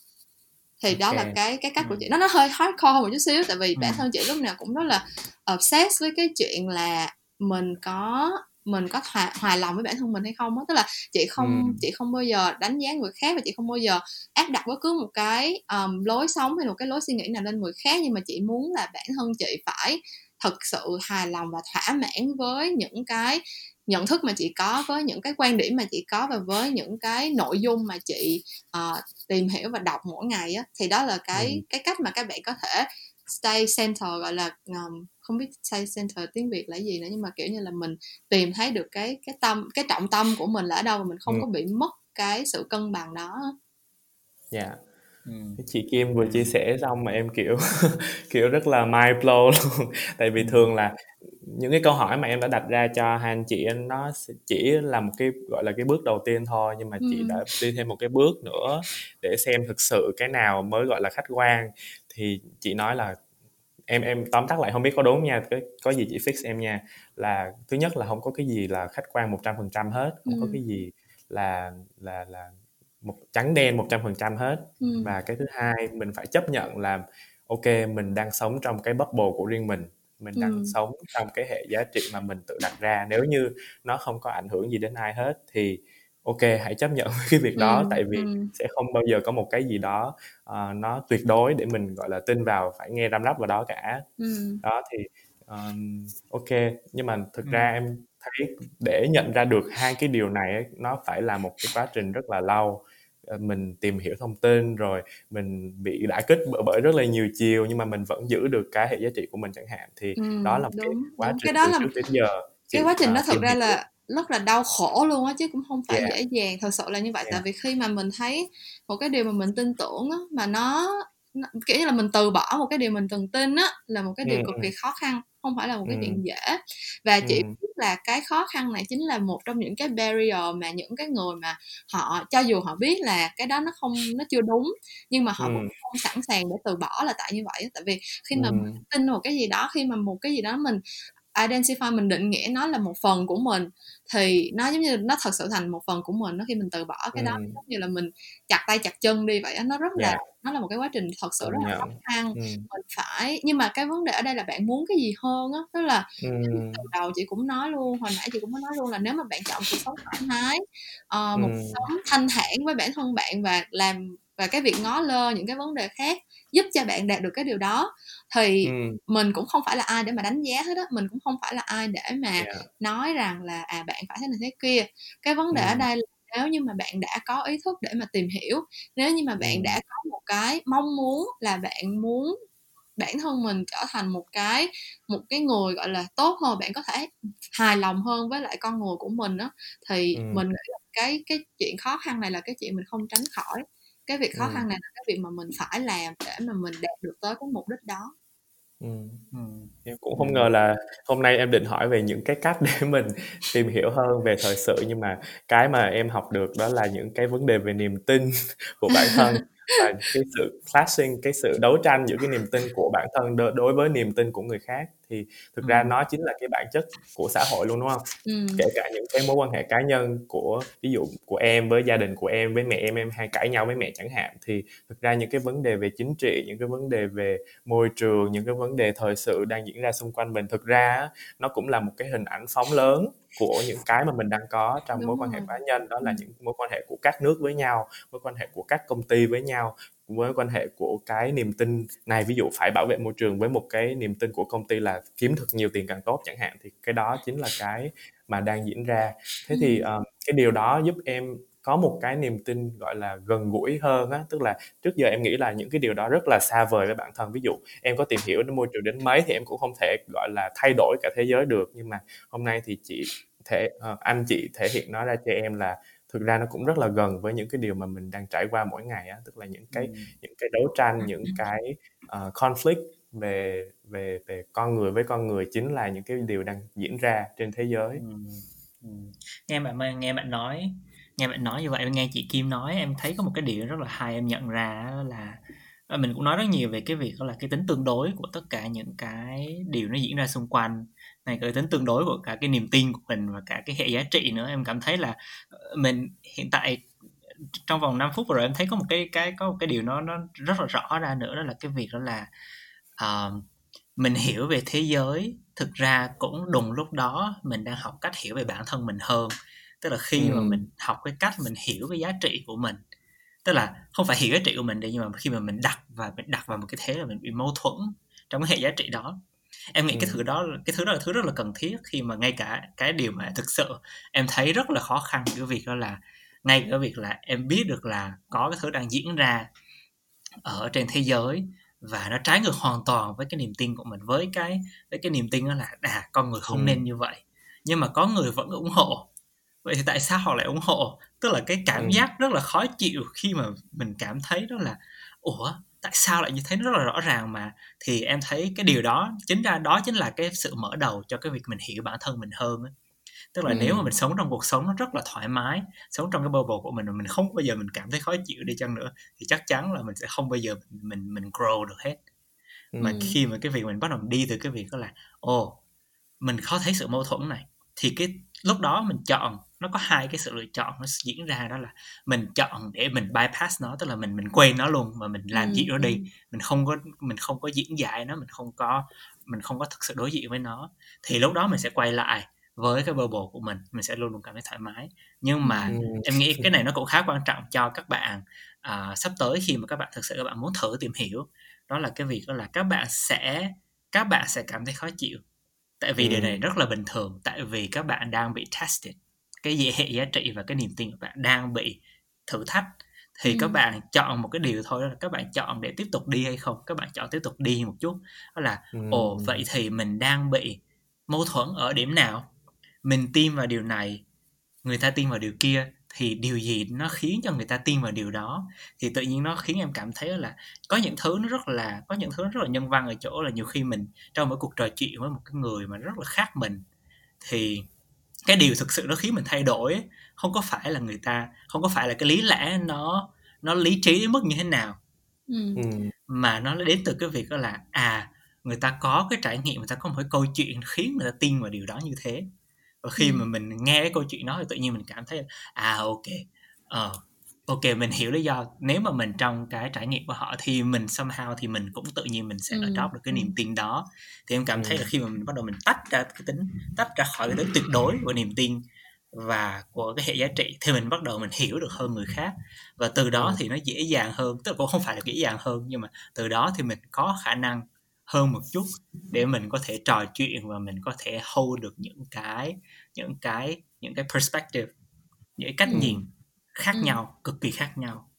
Thì đó là cái cái cách của chị. Nó nó hơi hardcore một chút xíu tại vì bản thân chị lúc nào cũng rất là obsessed với cái chuyện là mình có mình có hòa, hòa lòng với bản thân mình hay không á tức là chị không ừ. chị không bao giờ đánh giá người khác và chị không bao giờ áp đặt bất cứ một cái um, lối sống hay một cái lối suy nghĩ nào lên người khác nhưng mà chị muốn là bản thân chị phải thật sự hài lòng và thỏa mãn với những cái nhận thức mà chị có với những cái quan điểm mà chị có và với những cái nội dung mà chị uh, tìm hiểu và đọc mỗi ngày á thì đó là cái ừ. cái cách mà các bạn có thể stay center gọi là um, không biết stay center tiếng việt là gì nữa nhưng mà kiểu như là mình tìm thấy được cái cái tâm cái trọng tâm của mình là ở đâu và mình không ừ. có bị mất cái sự cân bằng đó dạ yeah. Ừ. chị Kim vừa chia sẻ xong mà em kiểu kiểu rất là mind blow luôn tại vì thường là những cái câu hỏi mà em đã đặt ra cho hai anh chị nó chỉ là một cái gọi là cái bước đầu tiên thôi nhưng mà ừ. chị đã đi thêm một cái bước nữa để xem thực sự cái nào mới gọi là khách quan thì chị nói là em em tóm tắt lại không biết có đúng nha có, có gì chị fix em nha là thứ nhất là không có cái gì là khách quan một trăm phần trăm hết không ừ. có cái gì là là là một trắng đen một trăm phần trăm hết ừ. và cái thứ hai mình phải chấp nhận là ok mình đang sống trong cái bubble của riêng mình mình đang ừ. sống trong cái hệ giá trị mà mình tự đặt ra nếu như nó không có ảnh hưởng gì đến ai hết thì ok hãy chấp nhận cái việc đó ừ, tại vì ừ. sẽ không bao giờ có một cái gì đó uh, nó tuyệt đối để mình gọi là tin vào phải nghe răm rắp vào đó cả ừ. đó thì um, ok nhưng mà thực ừ. ra em thấy để nhận ra được hai cái điều này nó phải là một cái quá trình rất là lâu Ờ, mình tìm hiểu thông tin rồi mình bị đả kích bởi, rất là nhiều chiều nhưng mà mình vẫn giữ được cái hệ giá trị của mình chẳng hạn thì ừ, đó là một đúng, cái quá đúng. trình cái đó từ là... trước đến giờ cái quá trình đó thực ra là rất là đau khổ luôn á chứ cũng không phải yeah. dễ dàng thật sự là như vậy yeah. tại vì khi mà mình thấy một cái điều mà mình tin tưởng á mà nó, nó kiểu như là mình từ bỏ một cái điều mình từng tin á là một cái điều ừ. cực kỳ khó khăn không phải là một cái ừ. chuyện dễ và ừ. biết là cái khó khăn này chính là một trong những cái barrier mà những cái người mà họ cho dù họ biết là cái đó nó không nó chưa đúng nhưng mà họ ừ. cũng không sẵn sàng để từ bỏ là tại như vậy tại vì khi mà ừ. mình tin một cái gì đó khi mà một cái gì đó mình identify mình định nghĩa nó là một phần của mình thì nó giống như nó thật sự thành một phần của mình nó khi mình từ bỏ cái ừ. đó giống như là mình chặt tay chặt chân đi vậy nó rất là yeah. Dạ. nó là một cái quá trình thật sự rất là khó khăn ừ. mình phải nhưng mà cái vấn đề ở đây là bạn muốn cái gì hơn á tức là ừ. từ đầu chị cũng nói luôn hồi nãy chị cũng có nói luôn là nếu mà bạn chọn cuộc sống thoải mái uh, một cuộc sống thanh thản với bản thân bạn và làm và cái việc ngó lơ những cái vấn đề khác giúp cho bạn đạt được cái điều đó thì ừ. mình cũng không phải là ai để mà đánh giá hết á mình cũng không phải là ai để mà yeah. nói rằng là à bạn phải thế này thế kia cái vấn đề ừ. ở đây là nếu như mà bạn đã có ý thức để mà tìm hiểu nếu như mà bạn đã có một cái mong muốn là bạn muốn bản thân mình trở thành một cái một cái người gọi là tốt hơn bạn có thể hài lòng hơn với lại con người của mình á thì ừ. mình nghĩ là cái cái chuyện khó khăn này là cái chuyện mình không tránh khỏi cái việc khó ừ. khăn này là cái việc mà mình phải làm để mà mình đạt được tới cái mục đích đó Ừ. Ừ. Em cũng không ngờ là hôm nay em định hỏi về những cái cách để mình tìm hiểu hơn về thời sự nhưng mà cái mà em học được đó là những cái vấn đề về niềm tin của bản thân và cái sự clashing cái sự đấu tranh giữa cái niềm tin của bản thân đối với niềm tin của người khác thì thực ra nó chính là cái bản chất của xã hội luôn đúng không? Ừ. kể cả những cái mối quan hệ cá nhân của ví dụ của em với gia đình của em với mẹ em em hay cãi nhau với mẹ chẳng hạn. Thì thực ra những cái vấn đề về chính trị những cái vấn đề về môi trường những cái vấn đề thời sự đang diễn ra xung quanh mình thực ra nó cũng là một cái hình ảnh phóng lớn của những cái mà mình đang có trong Đúng mối quan hệ cá nhân. Đó là những mối quan hệ của các nước với nhau mối quan hệ của các công ty với nhau mối quan hệ của cái niềm tin này. Ví dụ phải bảo vệ môi trường với một cái niềm tin của công ty là kiếm thật nhiều tiền càng tốt chẳng hạn thì cái đó chính là cái mà đang diễn ra. Thế thì um, cái điều đó giúp em có một cái niềm tin gọi là gần gũi hơn á. Tức là trước giờ em nghĩ là những cái điều đó rất là xa vời với bản thân. Ví dụ em có tìm hiểu đến môi trường đến mấy thì em cũng không thể gọi là thay đổi cả thế giới được. Nhưng mà hôm nay thì chị thể uh, anh chị thể hiện nó ra cho em là thực ra nó cũng rất là gần với những cái điều mà mình đang trải qua mỗi ngày á tức là những cái ừ. những cái đấu tranh những cái uh, conflict về về về con người với con người chính là những cái điều đang diễn ra trên thế giới ừ. Ừ. nghe bạn nghe bạn nói nghe bạn nói như vậy nghe chị Kim nói em thấy có một cái điều rất là hay em nhận ra là mình cũng nói rất nhiều về cái việc đó là cái tính tương đối của tất cả những cái điều nó diễn ra xung quanh này cái tính tương đối của cả cái niềm tin của mình và cả cái hệ giá trị nữa. Em cảm thấy là ờ, mình hiện tại trong vòng 5 phút rồi em thấy có một cái cái có một cái điều nó nó rất là rõ ra nữa đó là cái việc đó là uh, mình hiểu về thế giới. Thực ra cũng đùng lúc đó mình đang học cách hiểu về bản thân mình hơn. Tức là khi ừ. mà mình học cái cách mình hiểu cái giá trị của mình tức là không phải hiểu giá trị của mình đi nhưng mà khi mà mình đặt và mình đặt vào một cái thế là mình bị mâu thuẫn trong cái hệ giá trị đó em nghĩ ừ. cái thứ đó cái thứ đó là thứ rất là cần thiết khi mà ngay cả cái điều mà thực sự em thấy rất là khó khăn cái việc đó là ngay cái việc là em biết được là có cái thứ đang diễn ra ở trên thế giới và nó trái ngược hoàn toàn với cái niềm tin của mình với cái với cái niềm tin đó là à con người không ừ. nên như vậy nhưng mà có người vẫn ủng hộ vậy thì tại sao họ lại ủng hộ tức là cái cảm ừ. giác rất là khó chịu khi mà mình cảm thấy đó là ủa tại sao lại như thế nó rất là rõ ràng mà thì em thấy cái điều đó chính ra đó chính là cái sự mở đầu cho cái việc mình hiểu bản thân mình hơn ấy. tức là ừ. nếu mà mình sống trong cuộc sống nó rất là thoải mái sống trong cái bubble của mình mà mình không bao giờ mình cảm thấy khó chịu đi chăng nữa thì chắc chắn là mình sẽ không bao giờ mình mình, mình grow được hết ừ. mà khi mà cái việc mình bắt đầu đi từ cái việc đó là ồ mình khó thấy sự mâu thuẫn này thì cái lúc đó mình chọn nó có hai cái sự lựa chọn nó diễn ra đó là mình chọn để mình bypass nó tức là mình mình quên nó luôn mà mình làm ừ, gì nó đi ừ. mình không có mình không có diễn giải nó mình không có mình không có thực sự đối diện với nó thì lúc đó mình sẽ quay lại với cái bubble của mình mình sẽ luôn luôn cảm thấy thoải mái nhưng mà ừ. em nghĩ cái này nó cũng khá quan trọng cho các bạn à, sắp tới khi mà các bạn thực sự các bạn muốn thử tìm hiểu đó là cái việc đó là các bạn sẽ các bạn sẽ cảm thấy khó chịu tại vì ừ. điều này rất là bình thường tại vì các bạn đang bị tested cái gì hệ giá trị và cái niềm tin của bạn đang bị thử thách thì ừ. các bạn chọn một cái điều thôi đó là các bạn chọn để tiếp tục đi hay không các bạn chọn tiếp tục đi một chút đó là ừ. ồ vậy thì mình đang bị mâu thuẫn ở điểm nào mình tin vào điều này người ta tin vào điều kia thì điều gì nó khiến cho người ta tin vào điều đó thì tự nhiên nó khiến em cảm thấy là có những thứ nó rất là có những thứ nó rất là nhân văn ở chỗ là nhiều khi mình trong một cuộc trò chuyện với một cái người mà rất là khác mình thì cái điều thực sự nó khiến mình thay đổi không có phải là người ta không có phải là cái lý lẽ nó nó lý trí đến mức như thế nào ừ. ừ. mà nó đến từ cái việc đó là à người ta có cái trải nghiệm người ta có một cái câu chuyện khiến người ta tin vào điều đó như thế và khi ừ. mà mình nghe cái câu chuyện đó thì tự nhiên mình cảm thấy à ok ờ uh, ok mình hiểu lý do nếu mà mình trong cái trải nghiệm của họ thì mình somehow thì mình cũng tự nhiên mình sẽ ừ. adopt được cái niềm tin đó thì em cảm thấy là khi mà mình bắt đầu mình tách ra cái tính tách ra khỏi cái tính tuyệt đối của niềm tin và của cái hệ giá trị thì mình bắt đầu mình hiểu được hơn người khác và từ đó ừ. thì nó dễ dàng hơn tức là cũng không phải là dễ dàng hơn nhưng mà từ đó thì mình có khả năng hơn một chút để mình có thể trò chuyện và mình có thể hold được những cái những cái những cái perspective những cái cách ừ. nhìn khác ừ. nhau cực kỳ khác nhau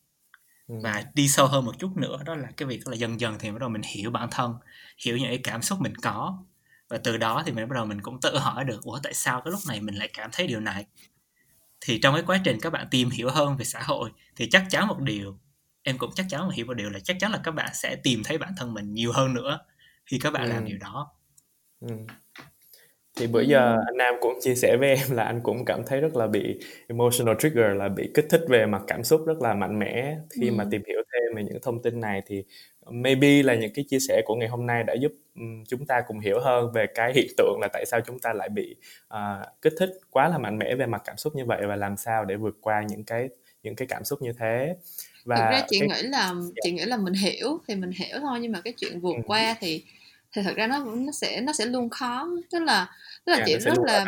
ừ. và đi sâu hơn một chút nữa đó là cái việc là dần dần thì bắt đầu mình hiểu bản thân hiểu những cái cảm xúc mình có và từ đó thì mình bắt đầu mình cũng tự hỏi được ủa tại sao cái lúc này mình lại cảm thấy điều này thì trong cái quá trình các bạn tìm hiểu hơn về xã hội thì chắc chắn một điều em cũng chắc chắn hiểu một điều là chắc chắn là các bạn sẽ tìm thấy bản thân mình nhiều hơn nữa khi các bạn ừ. làm điều đó ừ thì bữa giờ anh Nam cũng chia sẻ với em là anh cũng cảm thấy rất là bị emotional trigger là bị kích thích về mặt cảm xúc rất là mạnh mẽ. Khi ừ. mà tìm hiểu thêm về những thông tin này thì maybe là những cái chia sẻ của ngày hôm nay đã giúp chúng ta cùng hiểu hơn về cái hiện tượng là tại sao chúng ta lại bị uh, kích thích quá là mạnh mẽ về mặt cảm xúc như vậy và làm sao để vượt qua những cái những cái cảm xúc như thế. Và thực ra chị cái... nghĩ là chị nghĩ là mình hiểu thì mình hiểu thôi nhưng mà cái chuyện vượt qua thì thì thật ra nó nó sẽ nó sẽ luôn khó. Tức là tức là yeah, chị rất là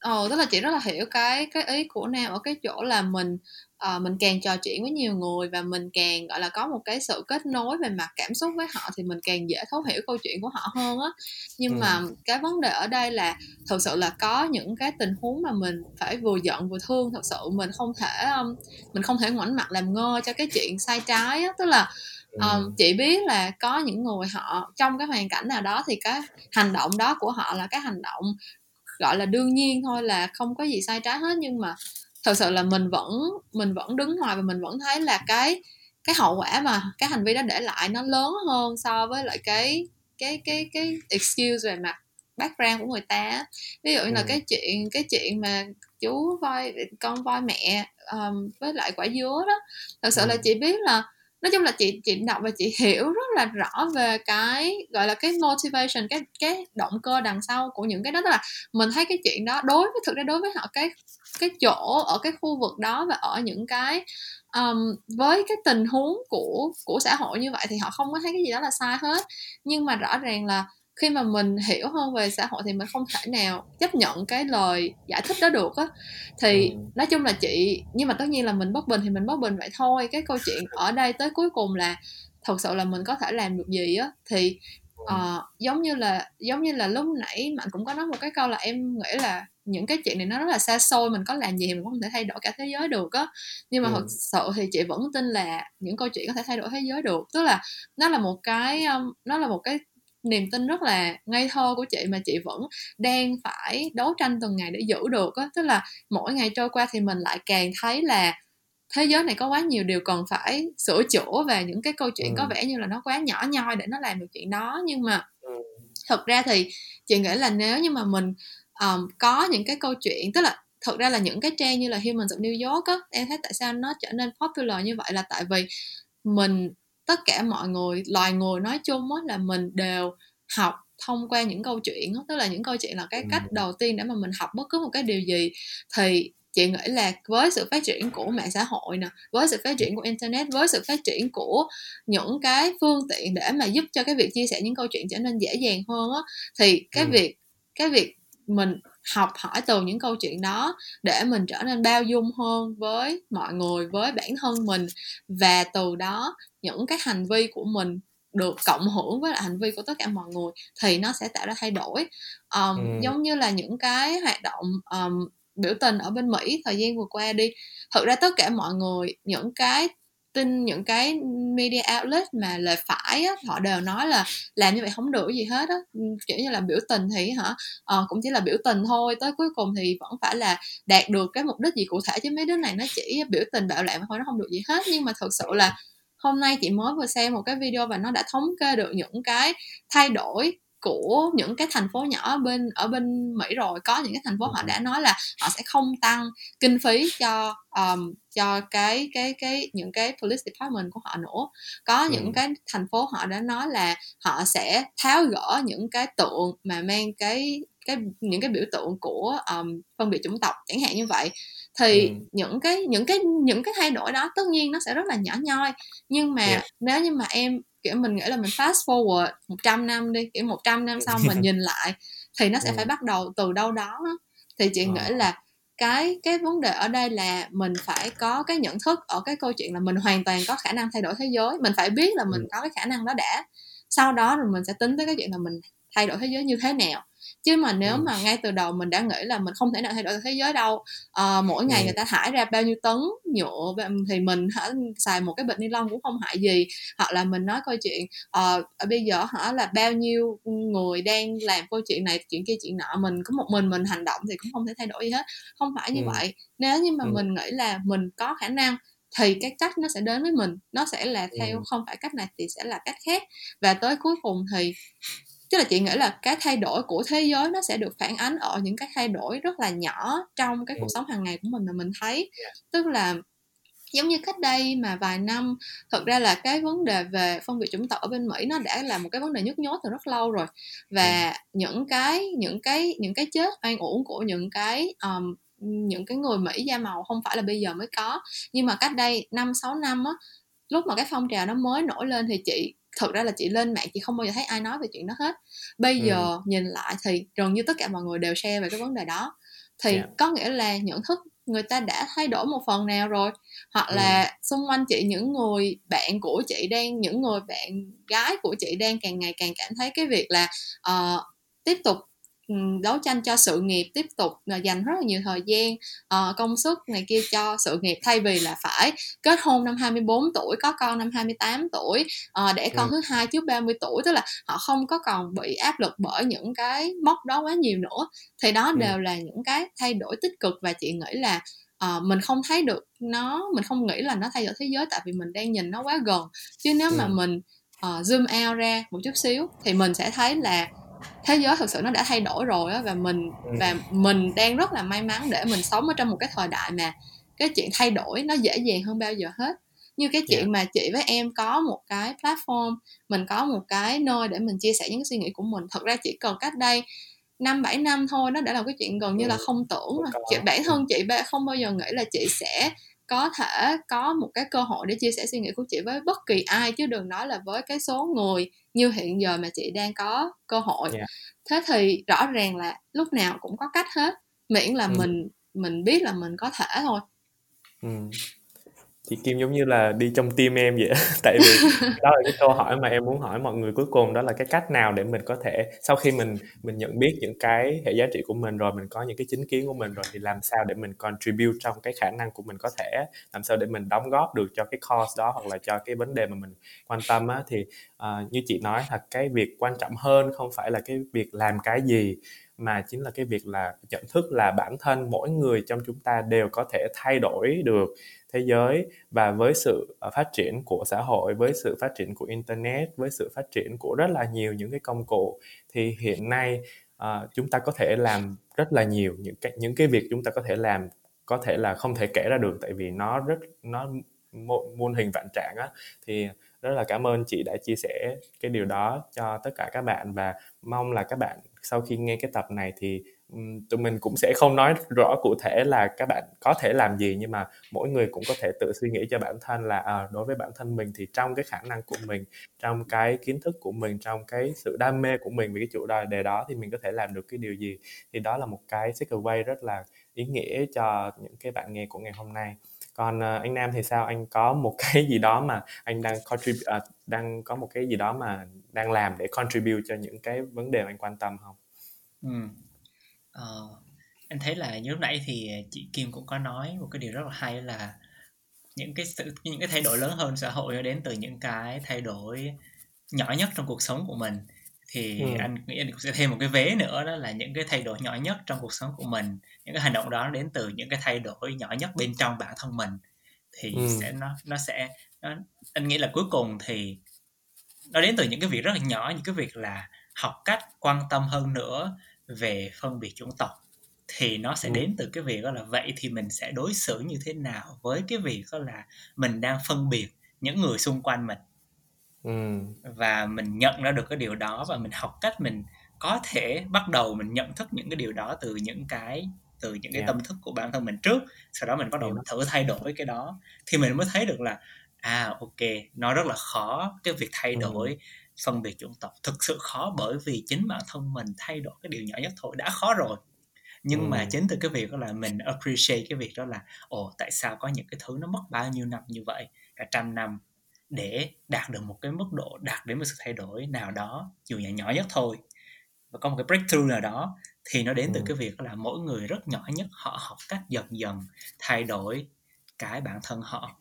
ồ tức là chị rất là hiểu cái cái ý của nam ở cái chỗ là mình uh, mình càng trò chuyện với nhiều người và mình càng gọi là có một cái sự kết nối về mặt cảm xúc với họ thì mình càng dễ thấu hiểu câu chuyện của họ hơn á. Nhưng ừ. mà cái vấn đề ở đây là thực sự là có những cái tình huống mà mình phải vừa giận vừa thương thật sự mình không thể um, mình không thể ngoảnh mặt làm ngơ cho cái chuyện sai trái á. Tức là um, chị biết là có những người họ trong cái hoàn cảnh nào đó thì cái hành động đó của họ là cái hành động gọi là đương nhiên thôi là không có gì sai trái hết. Nhưng mà thật sự là mình vẫn mình vẫn đứng ngoài và mình vẫn thấy là cái cái hậu quả mà cái hành vi đó để lại nó lớn hơn so với lại cái cái cái cái excuse về mặt background của người ta ví dụ như là cái chuyện cái chuyện mà chú voi con voi mẹ um, với lại quả dứa đó. Thật sự là chị biết là nói chung là chị chị đọc và chị hiểu rất là rõ về cái gọi là cái motivation cái cái động cơ đằng sau của những cái đó. Tức là mình thấy cái chuyện đó đối với thực ra đối với họ cái cái chỗ ở cái khu vực đó và ở những cái um, với cái tình huống của của xã hội như vậy thì họ không có thấy cái gì đó là sai hết. Nhưng mà rõ ràng là khi mà mình hiểu hơn về xã hội thì mình không thể nào chấp nhận cái lời giải thích đó được á. Thì ừ. nói chung là chị nhưng mà tất nhiên là mình bất bình thì mình bất bình vậy thôi. Cái câu chuyện ở đây tới cuối cùng là thật sự là mình có thể làm được gì á. Thì uh, giống như là giống như là lúc nãy mạnh cũng có nói một cái câu là em nghĩ là những cái chuyện này nó rất là xa xôi mình có làm gì mình cũng không thể thay đổi cả thế giới được á. Nhưng mà ừ. thật sự thì chị vẫn tin là những câu chuyện có thể thay đổi thế giới được. Tức là nó là một cái um, nó là một cái niềm tin rất là ngây thơ của chị mà chị vẫn đang phải đấu tranh từng ngày để giữ được á tức là mỗi ngày trôi qua thì mình lại càng thấy là thế giới này có quá nhiều điều cần phải sửa chữa và những cái câu chuyện ừ. có vẻ như là nó quá nhỏ nhoi để nó làm được chuyện đó nhưng mà ừ. thật ra thì chị nghĩ là nếu như mà mình um, có những cái câu chuyện tức là thật ra là những cái trang như là Humans of New York á em thấy tại sao nó trở nên popular như vậy là tại vì mình tất cả mọi người loài người nói chung á là mình đều học thông qua những câu chuyện đó. tức là những câu chuyện là cái cách đầu tiên để mà mình học bất cứ một cái điều gì thì chị nghĩ là với sự phát triển của mạng xã hội nè với sự phát triển của internet với sự phát triển của những cái phương tiện để mà giúp cho cái việc chia sẻ những câu chuyện trở nên dễ dàng hơn á thì cái ừ. việc cái việc mình học hỏi từ những câu chuyện đó để mình trở nên bao dung hơn với mọi người với bản thân mình và từ đó những cái hành vi của mình được cộng hưởng với lại hành vi của tất cả mọi người thì nó sẽ tạo ra thay đổi. Um, ừ. giống như là những cái hoạt động um, biểu tình ở bên Mỹ thời gian vừa qua đi thực ra tất cả mọi người những cái tin những cái media outlet mà lời phải á, họ đều nói là làm như vậy không được gì hết á. Kiểu như là biểu tình thì hả ờ, cũng chỉ là biểu tình thôi tới cuối cùng thì vẫn phải là đạt được cái mục đích gì cụ thể chứ mấy đứa này nó chỉ biểu tình bạo loạn thôi nó không được gì hết. Nhưng mà thật sự là hôm nay chị mới vừa xem một cái video và nó đã thống kê được những cái thay đổi của những cái thành phố nhỏ ở bên ở bên Mỹ rồi. Có những cái thành phố họ đã nói là họ sẽ không tăng kinh phí cho um, cho cái cái cái những cái police department của họ nữa. Có ừ. những cái thành phố họ đã nói là họ sẽ tháo gỡ những cái tượng mà mang cái cái những cái biểu tượng của um, phân biệt chủng tộc chẳng hạn như vậy thì ừ. những cái những cái những cái thay đổi đó tất nhiên nó sẽ rất là nhỏ nhoi nhưng mà yeah. nếu như mà em kiểu mình nghĩ là mình fast forward 100 năm đi kiểu 100 năm sau mình nhìn lại thì nó sẽ ừ. phải bắt đầu từ đâu đó thì chị nghĩ ờ. là cái cái vấn đề ở đây là mình phải có cái nhận thức ở cái câu chuyện là mình hoàn toàn có khả năng thay đổi thế giới mình phải biết là mình ừ. có cái khả năng đó đã sau đó rồi mình sẽ tính tới cái chuyện là mình thay đổi thế giới như thế nào chứ mà nếu mà ngay từ đầu mình đã nghĩ là mình không thể nào thay đổi thế giới đâu. À, mỗi ngày người ta thải ra bao nhiêu tấn nhựa thì mình hả xài một cái bịch ni lông cũng không hại gì. Hoặc là mình nói câu chuyện à, bây giờ hả là bao nhiêu người đang làm câu chuyện này chuyện kia chuyện nọ mình có một mình mình hành động thì cũng không thể thay đổi gì hết. Không phải như ừ. vậy. Nếu như mà ừ. mình nghĩ là mình có khả năng thì cái cách nó sẽ đến với mình. Nó sẽ là theo ừ. không phải cách này thì sẽ là cách khác. Và tới cuối cùng thì tức là chị nghĩ là cái thay đổi của thế giới nó sẽ được phản ánh ở những cái thay đổi rất là nhỏ trong cái cuộc sống hàng ngày của mình mà mình thấy. Tức là giống như cách đây mà vài năm thật ra là cái vấn đề về phân biệt chủng tộc ở bên Mỹ nó đã là một cái vấn đề nhức nhối từ rất lâu rồi. Và những cái những cái những cái chết oan uổng của những cái um, những cái người Mỹ da màu không phải là bây giờ mới có. Nhưng mà cách đây năm sáu năm á lúc mà cái phong trào nó mới nổi lên thì chị thực ra là chị lên mạng chị không bao giờ thấy ai nói về chuyện đó hết bây ừ. giờ nhìn lại thì gần như tất cả mọi người đều share về cái vấn đề đó thì yeah. Dạ. có nghĩa là nhận thức người ta đã thay đổi một phần nào rồi hoặc ừ. là xung quanh chị những người bạn của chị đang những người bạn gái của chị đang càng ngày càng cảm thấy cái việc là uh, tiếp tục đấu tranh cho sự nghiệp tiếp tục là dành rất là nhiều thời gian uh, công sức này kia cho sự nghiệp thay vì là phải kết hôn năm 24 tuổi có con năm 28 tuổi uh, để con ừ. thứ hai trước 30 tuổi tức là họ không có còn bị áp lực bởi những cái mốc đó quá nhiều nữa thì đó ừ. đều là những cái thay đổi tích cực và chị nghĩ là uh, mình không thấy được nó mình không nghĩ là nó thay đổi thế giới tại vì mình đang nhìn nó quá gần chứ nếu ừ. mà mình uh, zoom out ra một chút xíu thì mình sẽ thấy là thế giới thực sự nó đã thay đổi rồi á và mình ừ. và mình đang rất là may mắn để mình sống ở trong một cái thời đại mà cái chuyện thay đổi nó dễ dàng hơn bao giờ hết. Như cái chuyện yeah. mà chị với em có một cái platform mình có một cái nơi để mình chia sẻ những cái suy nghĩ của mình. Thật ra chỉ cần cách đây năm bảy năm thôi nó đã là cái chuyện gần như là không tưởng mà chị bản thân chị không bao giờ nghĩ là chị sẽ có thể có một cái cơ hội để chia sẻ suy nghĩ của chị với bất kỳ ai chứ đừng nói là với cái số người như hiện giờ mà chị đang có cơ hội yeah. thế thì rõ ràng là lúc nào cũng có cách hết miễn là ừ. mình mình biết là mình có thể thôi ừ chị Kim giống như là đi trong tim em vậy tại vì đó là cái câu hỏi mà em muốn hỏi mọi người cuối cùng đó là cái cách nào để mình có thể sau khi mình mình nhận biết những cái hệ giá trị của mình rồi mình có những cái chính kiến của mình rồi thì làm sao để mình contribute trong cái khả năng của mình có thể làm sao để mình đóng góp được cho cái cause đó hoặc là cho cái vấn đề mà mình quan tâm á. Thì uh, như chị nói là cái việc quan trọng hơn không phải là cái việc làm cái gì mà chính là cái việc là nhận thức là bản thân mỗi người trong chúng ta đều có thể thay đổi được thế giới và với sự ờ, phát triển của xã hội với sự phát triển của internet với sự phát triển của rất là nhiều những cái công cụ thì hiện nay uh, chúng ta có thể làm rất là nhiều những cái những cái việc chúng ta có thể làm có thể là không thể kể ra được tại vì nó rất nó muôn hình vạn trạng á. Thì rất là cảm ơn chị đã chia sẻ cái điều đó cho tất cả các bạn và mong là các bạn sau khi nghe cái tập này thì tụi mình cũng sẽ không nói rõ cụ thể là các bạn có thể làm gì nhưng mà mỗi người cũng có thể tự suy nghĩ cho bản thân là à, đối với bản thân mình thì trong cái khả năng của mình trong cái kiến thức của mình trong cái sự đam mê của mình về cái chủ đề đó thì mình có thể làm được cái điều gì. Thì đó là một cái takeaway rất là ý nghĩa cho những cái bạn nghe của ngày hôm nay. Còn uh, anh Nam thì sao? Anh có một cái gì đó mà anh đang contribute uh, à, đang có một cái gì đó mà đang làm để contribute cho những cái vấn đề mà anh quan tâm không? Ừ Ờ, anh thấy là như lúc nãy thì chị Kim cũng có nói một cái điều rất là hay là những cái sự những cái thay đổi lớn hơn xã hội đến từ những cái thay đổi nhỏ nhất trong cuộc sống của mình thì ừ. anh nghĩ anh cũng sẽ thêm một cái vế nữa đó là những cái thay đổi nhỏ nhất trong cuộc sống của mình những cái hành động đó đến từ những cái thay đổi nhỏ nhất bên trong bản thân mình thì ừ. sẽ nó nó sẽ nó, anh nghĩ là cuối cùng thì nó đến từ những cái việc rất là nhỏ những cái việc là học cách quan tâm hơn nữa về phân biệt chủng tộc thì nó sẽ ừ. đến từ cái việc đó là vậy thì mình sẽ đối xử như thế nào với cái việc đó là mình đang phân biệt những người xung quanh mình ừ. và mình nhận ra được cái điều đó và mình học cách mình có thể bắt đầu mình nhận thức những cái điều đó từ những cái từ những cái yeah. tâm thức của bản thân mình trước sau đó mình bắt đầu yeah. thử thay đổi cái đó thì mình mới thấy được là à ok nó rất là khó cái việc thay đổi ừ phân biệt chủng tộc thực sự khó bởi vì chính bản thân mình thay đổi cái điều nhỏ nhất thôi đã khó rồi nhưng ừ. mà chính từ cái việc đó là mình appreciate cái việc đó là ồ tại sao có những cái thứ nó mất bao nhiêu năm như vậy cả trăm năm để đạt được một cái mức độ đạt đến một sự thay đổi nào đó dù là nhỏ nhất thôi và có một cái breakthrough nào đó thì nó đến ừ. từ cái việc là mỗi người rất nhỏ nhất họ học cách dần dần thay đổi cái bản thân họ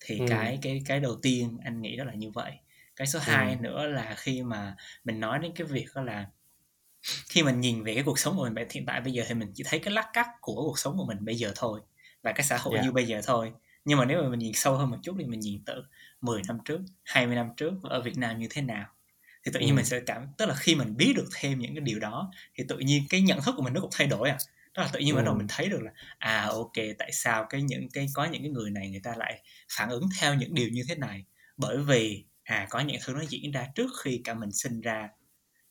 thì ừ. cái cái cái đầu tiên anh nghĩ đó là như vậy cái số 2 ừ. nữa là khi mà mình nói đến cái việc đó là khi mình nhìn về cái cuộc sống của mình hiện tại bây giờ thì mình chỉ thấy cái lắc cắt của cuộc sống của mình bây giờ thôi và cái xã hội yeah. như bây giờ thôi nhưng mà nếu mà mình nhìn sâu hơn một chút thì mình nhìn từ 10 năm trước 20 năm trước ở Việt Nam như thế nào thì tự nhiên ừ. mình sẽ cảm tức là khi mình biết được thêm những cái điều đó thì tự nhiên cái nhận thức của mình nó cũng thay đổi à đó là tự nhiên ừ. bắt đầu mình thấy được là à ok tại sao cái những cái có những cái người này người ta lại phản ứng theo những điều như thế này bởi vì à có những thứ nó diễn ra trước khi cả mình sinh ra.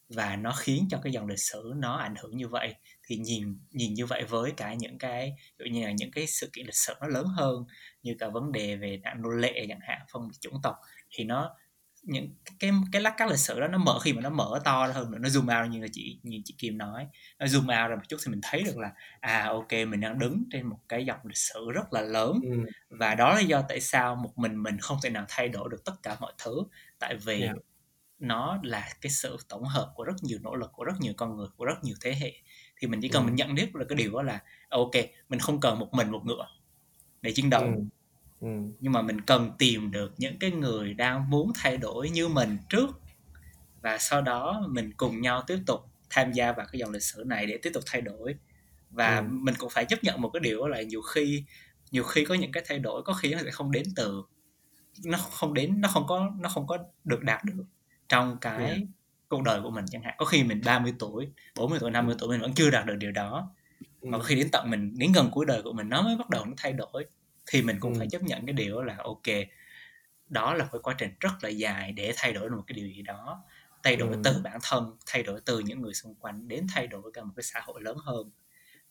Và nó khiến cho cái dòng lịch sử nó ảnh hưởng như vậy. Thì nhìn nhìn như vậy với cả những cái ví dụ như là những cái sự kiện lịch sử nó lớn hơn, như cả vấn đề về nạn nô lệ chẳng hạn, phân biệt chủng tộc, thì nó những cái cái lát cắt lịch sử đó nó mở khi mà nó mở to hơn nữa nó zoom out như là chị như chị Kim nói nó zoom out ra một chút thì mình thấy được là à ok mình đang đứng trên một cái dòng lịch sử rất là lớn ừ. và đó là do tại sao một mình mình không thể nào thay đổi được tất cả mọi thứ tại vì yeah. nó là cái sự tổng hợp của rất nhiều nỗ lực của rất nhiều con người của rất nhiều thế hệ thì mình chỉ cần ừ. mình nhận biết là cái điều đó là ok mình không cần một mình một ngựa để chiến đấu ừ Ừ. nhưng mà mình cần tìm được những cái người đang muốn thay đổi như mình trước và sau đó mình cùng nhau tiếp tục tham gia vào cái dòng lịch sử này để tiếp tục thay đổi và ừ. mình cũng phải chấp nhận một cái điều là nhiều khi nhiều khi có những cái thay đổi có khi nó sẽ không đến từ nó không đến nó không có nó không có được đạt được trong cái yeah. cuộc đời của mình chẳng hạn có khi mình 30 tuổi 40 tuổi 50 tuổi mình vẫn chưa đạt được điều đó mà có khi đến tận mình đến gần cuối đời của mình nó mới bắt đầu nó thay đổi thì mình cũng ừ. phải chấp nhận cái điều là ok đó là một quá trình rất là dài để thay đổi được một cái điều gì đó thay đổi ừ. từ bản thân thay đổi từ những người xung quanh đến thay đổi cả một cái xã hội lớn hơn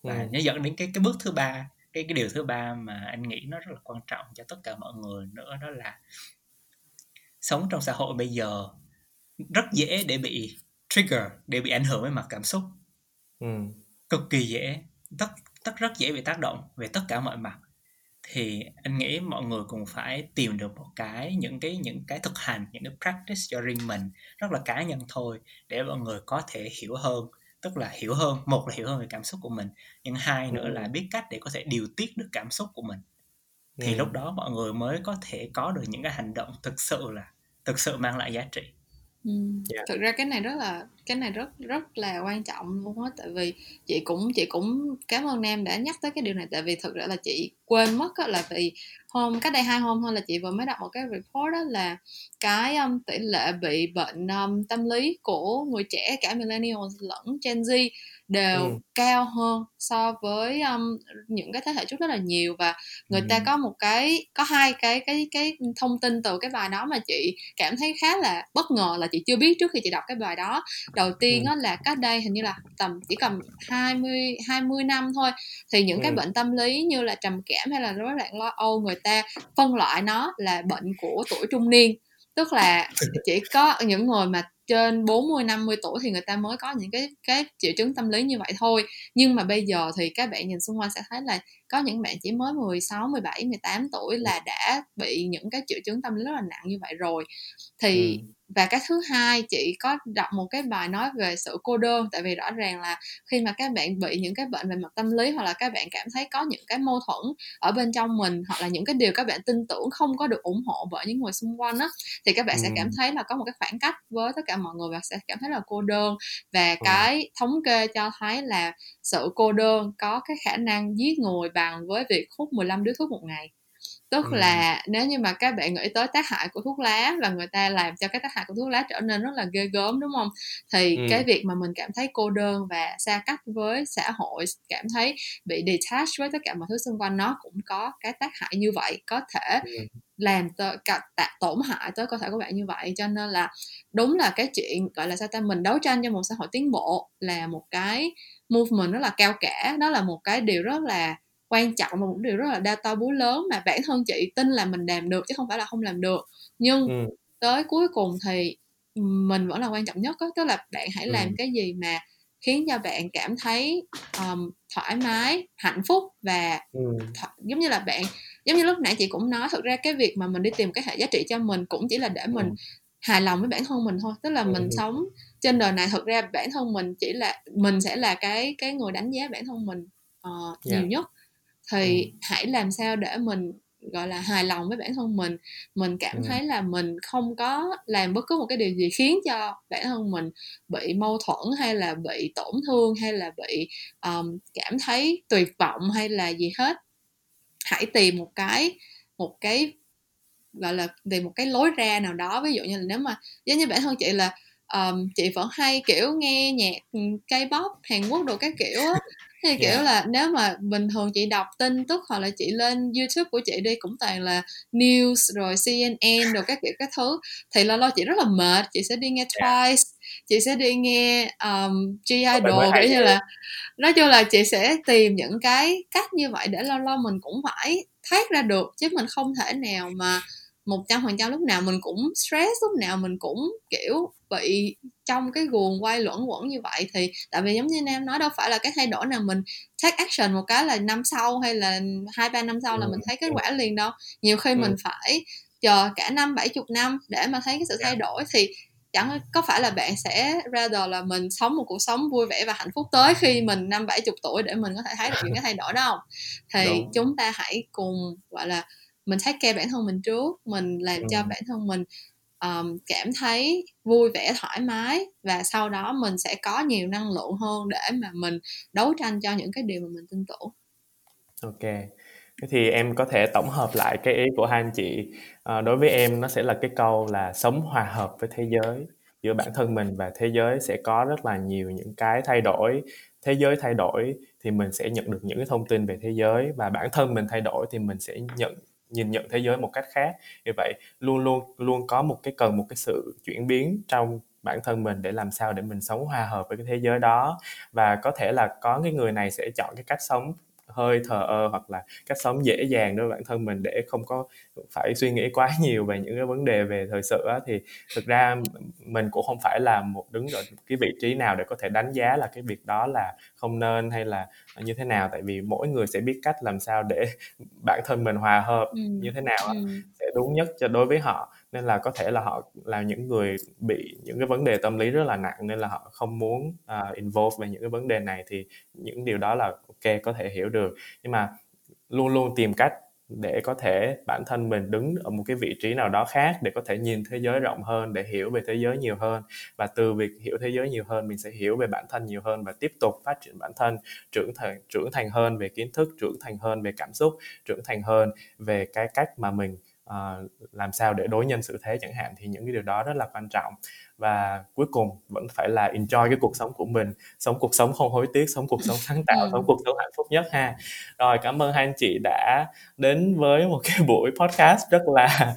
và ừ. nó dẫn đến cái cái bước thứ ba cái cái điều thứ ba mà anh nghĩ nó rất là quan trọng cho tất cả mọi người nữa đó là sống trong xã hội bây giờ rất dễ để bị trigger để bị ảnh hưởng với mặt cảm xúc ừ. cực kỳ dễ tất tất rất dễ bị tác động về tất cả mọi mặt thì anh nghĩ mọi người cũng phải tìm được một cái những cái những cái thực hành những cái practice cho riêng mình rất là cá nhân thôi để mọi người có thể hiểu hơn. Tức là hiểu hơn một là hiểu hơn về cảm xúc của mình nhưng hai nữa là biết cách để có thể điều tiết được cảm xúc của mình. Thì lúc đó mọi người mới có thể có được những cái hành động thực sự là thực sự mang lại giá trị Ừ. Yeah. thực ra cái này rất là cái này rất rất là quan trọng luôn á tại vì chị cũng chị cũng cảm ơn nam đã nhắc tới cái điều này tại vì thực ra là chị quên mất á, là vì hôm cách đây hai hôm thôi là chị vừa mới đọc một cái report đó là cái um, tỷ lệ bị bệnh um, tâm lý của người trẻ cả millennials lẫn Gen Z đều ừ. cao hơn so với um, những cái thế hệ trước rất là nhiều và người ừ. ta có một cái có hai cái cái cái thông tin từ cái bài đó mà chị cảm thấy khá là bất ngờ là chị chưa biết trước khi chị đọc cái bài đó đầu tiên ừ. đó là cách đây hình như là tầm chỉ cầm 20 20 năm thôi thì những ừ. cái bệnh tâm lý như là trầm cảm hay là rối loạn lo âu người ta phân loại nó là bệnh của tuổi trung niên tức là chỉ có những người mà trên 40 50 tuổi thì người ta mới có những cái cái triệu chứng tâm lý như vậy thôi. Nhưng mà bây giờ thì các bạn nhìn xung quanh sẽ thấy là có những bạn chỉ mới 16 17 18 tuổi là đã bị những cái triệu chứng tâm lý rất là nặng như vậy rồi. Thì ừ và cái thứ hai chị có đọc một cái bài nói về sự cô đơn tại vì rõ ràng là khi mà các bạn bị những cái bệnh về mặt tâm lý hoặc là các bạn cảm thấy có những cái mâu thuẫn ở bên trong mình hoặc là những cái điều các bạn tin tưởng không có được ủng hộ bởi những người xung quanh á thì các bạn ừ. sẽ cảm thấy là có một cái khoảng cách với tất cả mọi người và sẽ cảm thấy là cô đơn và ừ. cái thống kê cho thấy là sự cô đơn có cái khả năng giết người bằng với việc hút 15 điếu thuốc một ngày tức ừ. là nếu như mà các bạn nghĩ tới tác hại của thuốc lá và người ta làm cho cái tác hại của thuốc lá trở nên rất là ghê gớm đúng không thì ừ. cái việc mà mình cảm thấy cô đơn và xa cách với xã hội cảm thấy bị detach với tất cả mọi thứ xung quanh nó cũng có cái tác hại như vậy có thể ừ. làm tới cả tạ, tổn hại tới cơ thể của bạn như vậy cho nên là đúng là cái chuyện gọi là sao ta mình đấu tranh cho một xã hội tiến bộ là một cái movement rất là cao cả đó là một cái điều rất là quan trọng và một điều rất là đa to búa lớn mà bản thân chị tin là mình làm được chứ không phải là không làm được nhưng ừ. tới cuối cùng thì mình vẫn là quan trọng nhất đó. tức là bạn hãy ừ. làm cái gì mà khiến cho bạn cảm thấy um, thoải mái hạnh phúc và ừ. th- giống như là bạn giống như lúc nãy chị cũng nói thực ra cái việc mà mình đi tìm cái hệ giá trị cho mình cũng chỉ là để mình ừ. hài lòng với bản thân mình thôi tức là ừ. mình sống trên đời này thực ra bản thân mình chỉ là mình sẽ là cái cái người đánh giá bản thân mình uh, yeah. nhiều nhất thì ừ. hãy làm sao để mình gọi là hài lòng với bản thân mình mình cảm ừ. thấy là mình không có làm bất cứ một cái điều gì khiến cho bản thân mình bị mâu thuẫn hay là bị tổn thương hay là bị um, cảm thấy tuyệt vọng hay là gì hết hãy tìm một cái một cái gọi là tìm một cái lối ra nào đó ví dụ như là nếu mà giống như bản thân chị là um, chị vẫn hay kiểu nghe nhạc ừ, K-pop Hàn Quốc đồ các kiểu á thì kiểu yeah. là nếu mà bình thường chị đọc tin tức hoặc là chị lên youtube của chị đi cũng toàn là news rồi cnn rồi các kiểu các thứ thì lâu lâu chị rất là mệt chị sẽ đi nghe twice yeah. chị sẽ đi nghe um, g idol kiểu như là nói chung là chị sẽ tìm những cái cách như vậy để lâu lâu mình cũng phải thoát ra được chứ mình không thể nào mà một trăm phần trăm lúc nào mình cũng stress lúc nào mình cũng kiểu bị trong cái guồng quay luẩn quẩn như vậy thì tại vì giống như nam nói đâu phải là cái thay đổi nào mình take action một cái là năm sau hay là hai ba năm sau là mình thấy kết quả liền đâu. Nhiều khi mình phải chờ cả năm bảy chục năm để mà thấy cái sự thay đổi thì chẳng có phải là bạn sẽ rather là mình sống một cuộc sống vui vẻ và hạnh phúc tới khi mình năm bảy chục tuổi để mình có thể thấy được những cái thay đổi đó không? Thì Đúng. chúng ta hãy cùng gọi là mình take care bản thân mình trước mình làm ừ. cho bản thân mình um, cảm thấy vui vẻ thoải mái và sau đó mình sẽ có nhiều năng lượng hơn để mà mình đấu tranh cho những cái điều mà mình tin tưởng. Ok. Thì em có thể tổng hợp lại cái ý của hai anh chị. À, đối với em nó sẽ là cái câu là sống hòa hợp với thế giới giữa bản thân mình và thế giới sẽ có rất là nhiều những cái thay đổi. Thế giới thay đổi thì mình sẽ nhận được những cái thông tin về thế giới và bản thân mình thay đổi thì mình sẽ nhận nhìn nhận thế giới một cách khác. Như vậy, luôn luôn luôn có một cái cần, một cái sự chuyển biến trong bản thân mình để làm sao để mình sống hòa hợp với cái thế giới đó. Và có thể là có cái người này sẽ chọn cái cách sống hơi thờ ơ hoặc là cách sống dễ dàng đối với bản thân mình để không có phải suy nghĩ quá nhiều về những cái vấn đề về thời sự á, thì thực ra mình cũng không phải là một đứng ở cái vị trí nào để có thể đánh giá là cái việc đó là không nên hay là như thế nào tại vì mỗi người sẽ biết cách làm sao để bản thân mình hòa hợp ừ. như thế nào ừ. sẽ đúng nhất cho đối với họ nên là có thể là họ là những người bị những cái vấn đề tâm lý rất là nặng nên là họ không muốn uh, involve về những cái vấn đề này thì những điều đó là ok có thể hiểu được. Nhưng mà luôn luôn tìm cách để có thể bản thân mình đứng ở một cái vị trí nào đó khác để có thể nhìn thế giới rộng hơn để hiểu về thế giới nhiều hơn. Và từ việc hiểu thế giới nhiều hơn mình sẽ hiểu về bản thân nhiều hơn và tiếp tục phát triển bản thân trưởng thành trưởng thành hơn về kiến thức trưởng thành hơn về cảm xúc trưởng thành hơn về cái cách mà mình uh, làm sao để đối nhân xử thế chẳng hạn thì những cái điều đó rất là quan trọng. Và cuối cùng vẫn phải là enjoy cái cuộc sống của mình sống cuộc sống không hối tiếc sống cuộc sống sáng tạo ừ. sống cuộc sống hạnh phúc nhất ha. Rồi cảm ơn hai anh chị đã đến với một cái buổi podcast rất là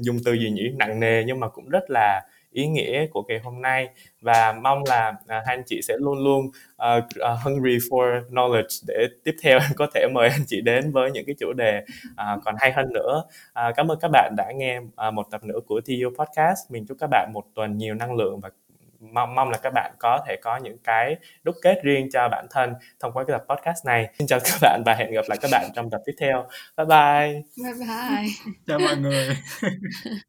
dùng từ gì nhỉ? Nặng nề nhưng mà cũng rất là ý nghĩa của ngày hôm nay. Và mong là à, hai anh chị sẽ luôn luôn uh, uh, hungry for knowledge để tiếp theo em có thể mời anh chị đến với những cái chủ đề uh, còn hay hơn nữa. Uh, cảm ơn các bạn đã nghe uh, một tập nữa của TU podcast. Mình chúc các bạn một tuần nhiều năng lượng và mong mong là các bạn có thể có những cái đúc kết riêng cho bản thân thông qua cái tập podcast này. Xin chào các bạn và hẹn gặp lại các bạn trong tập tiếp theo. Bye bye. Bye bye. Chào mọi người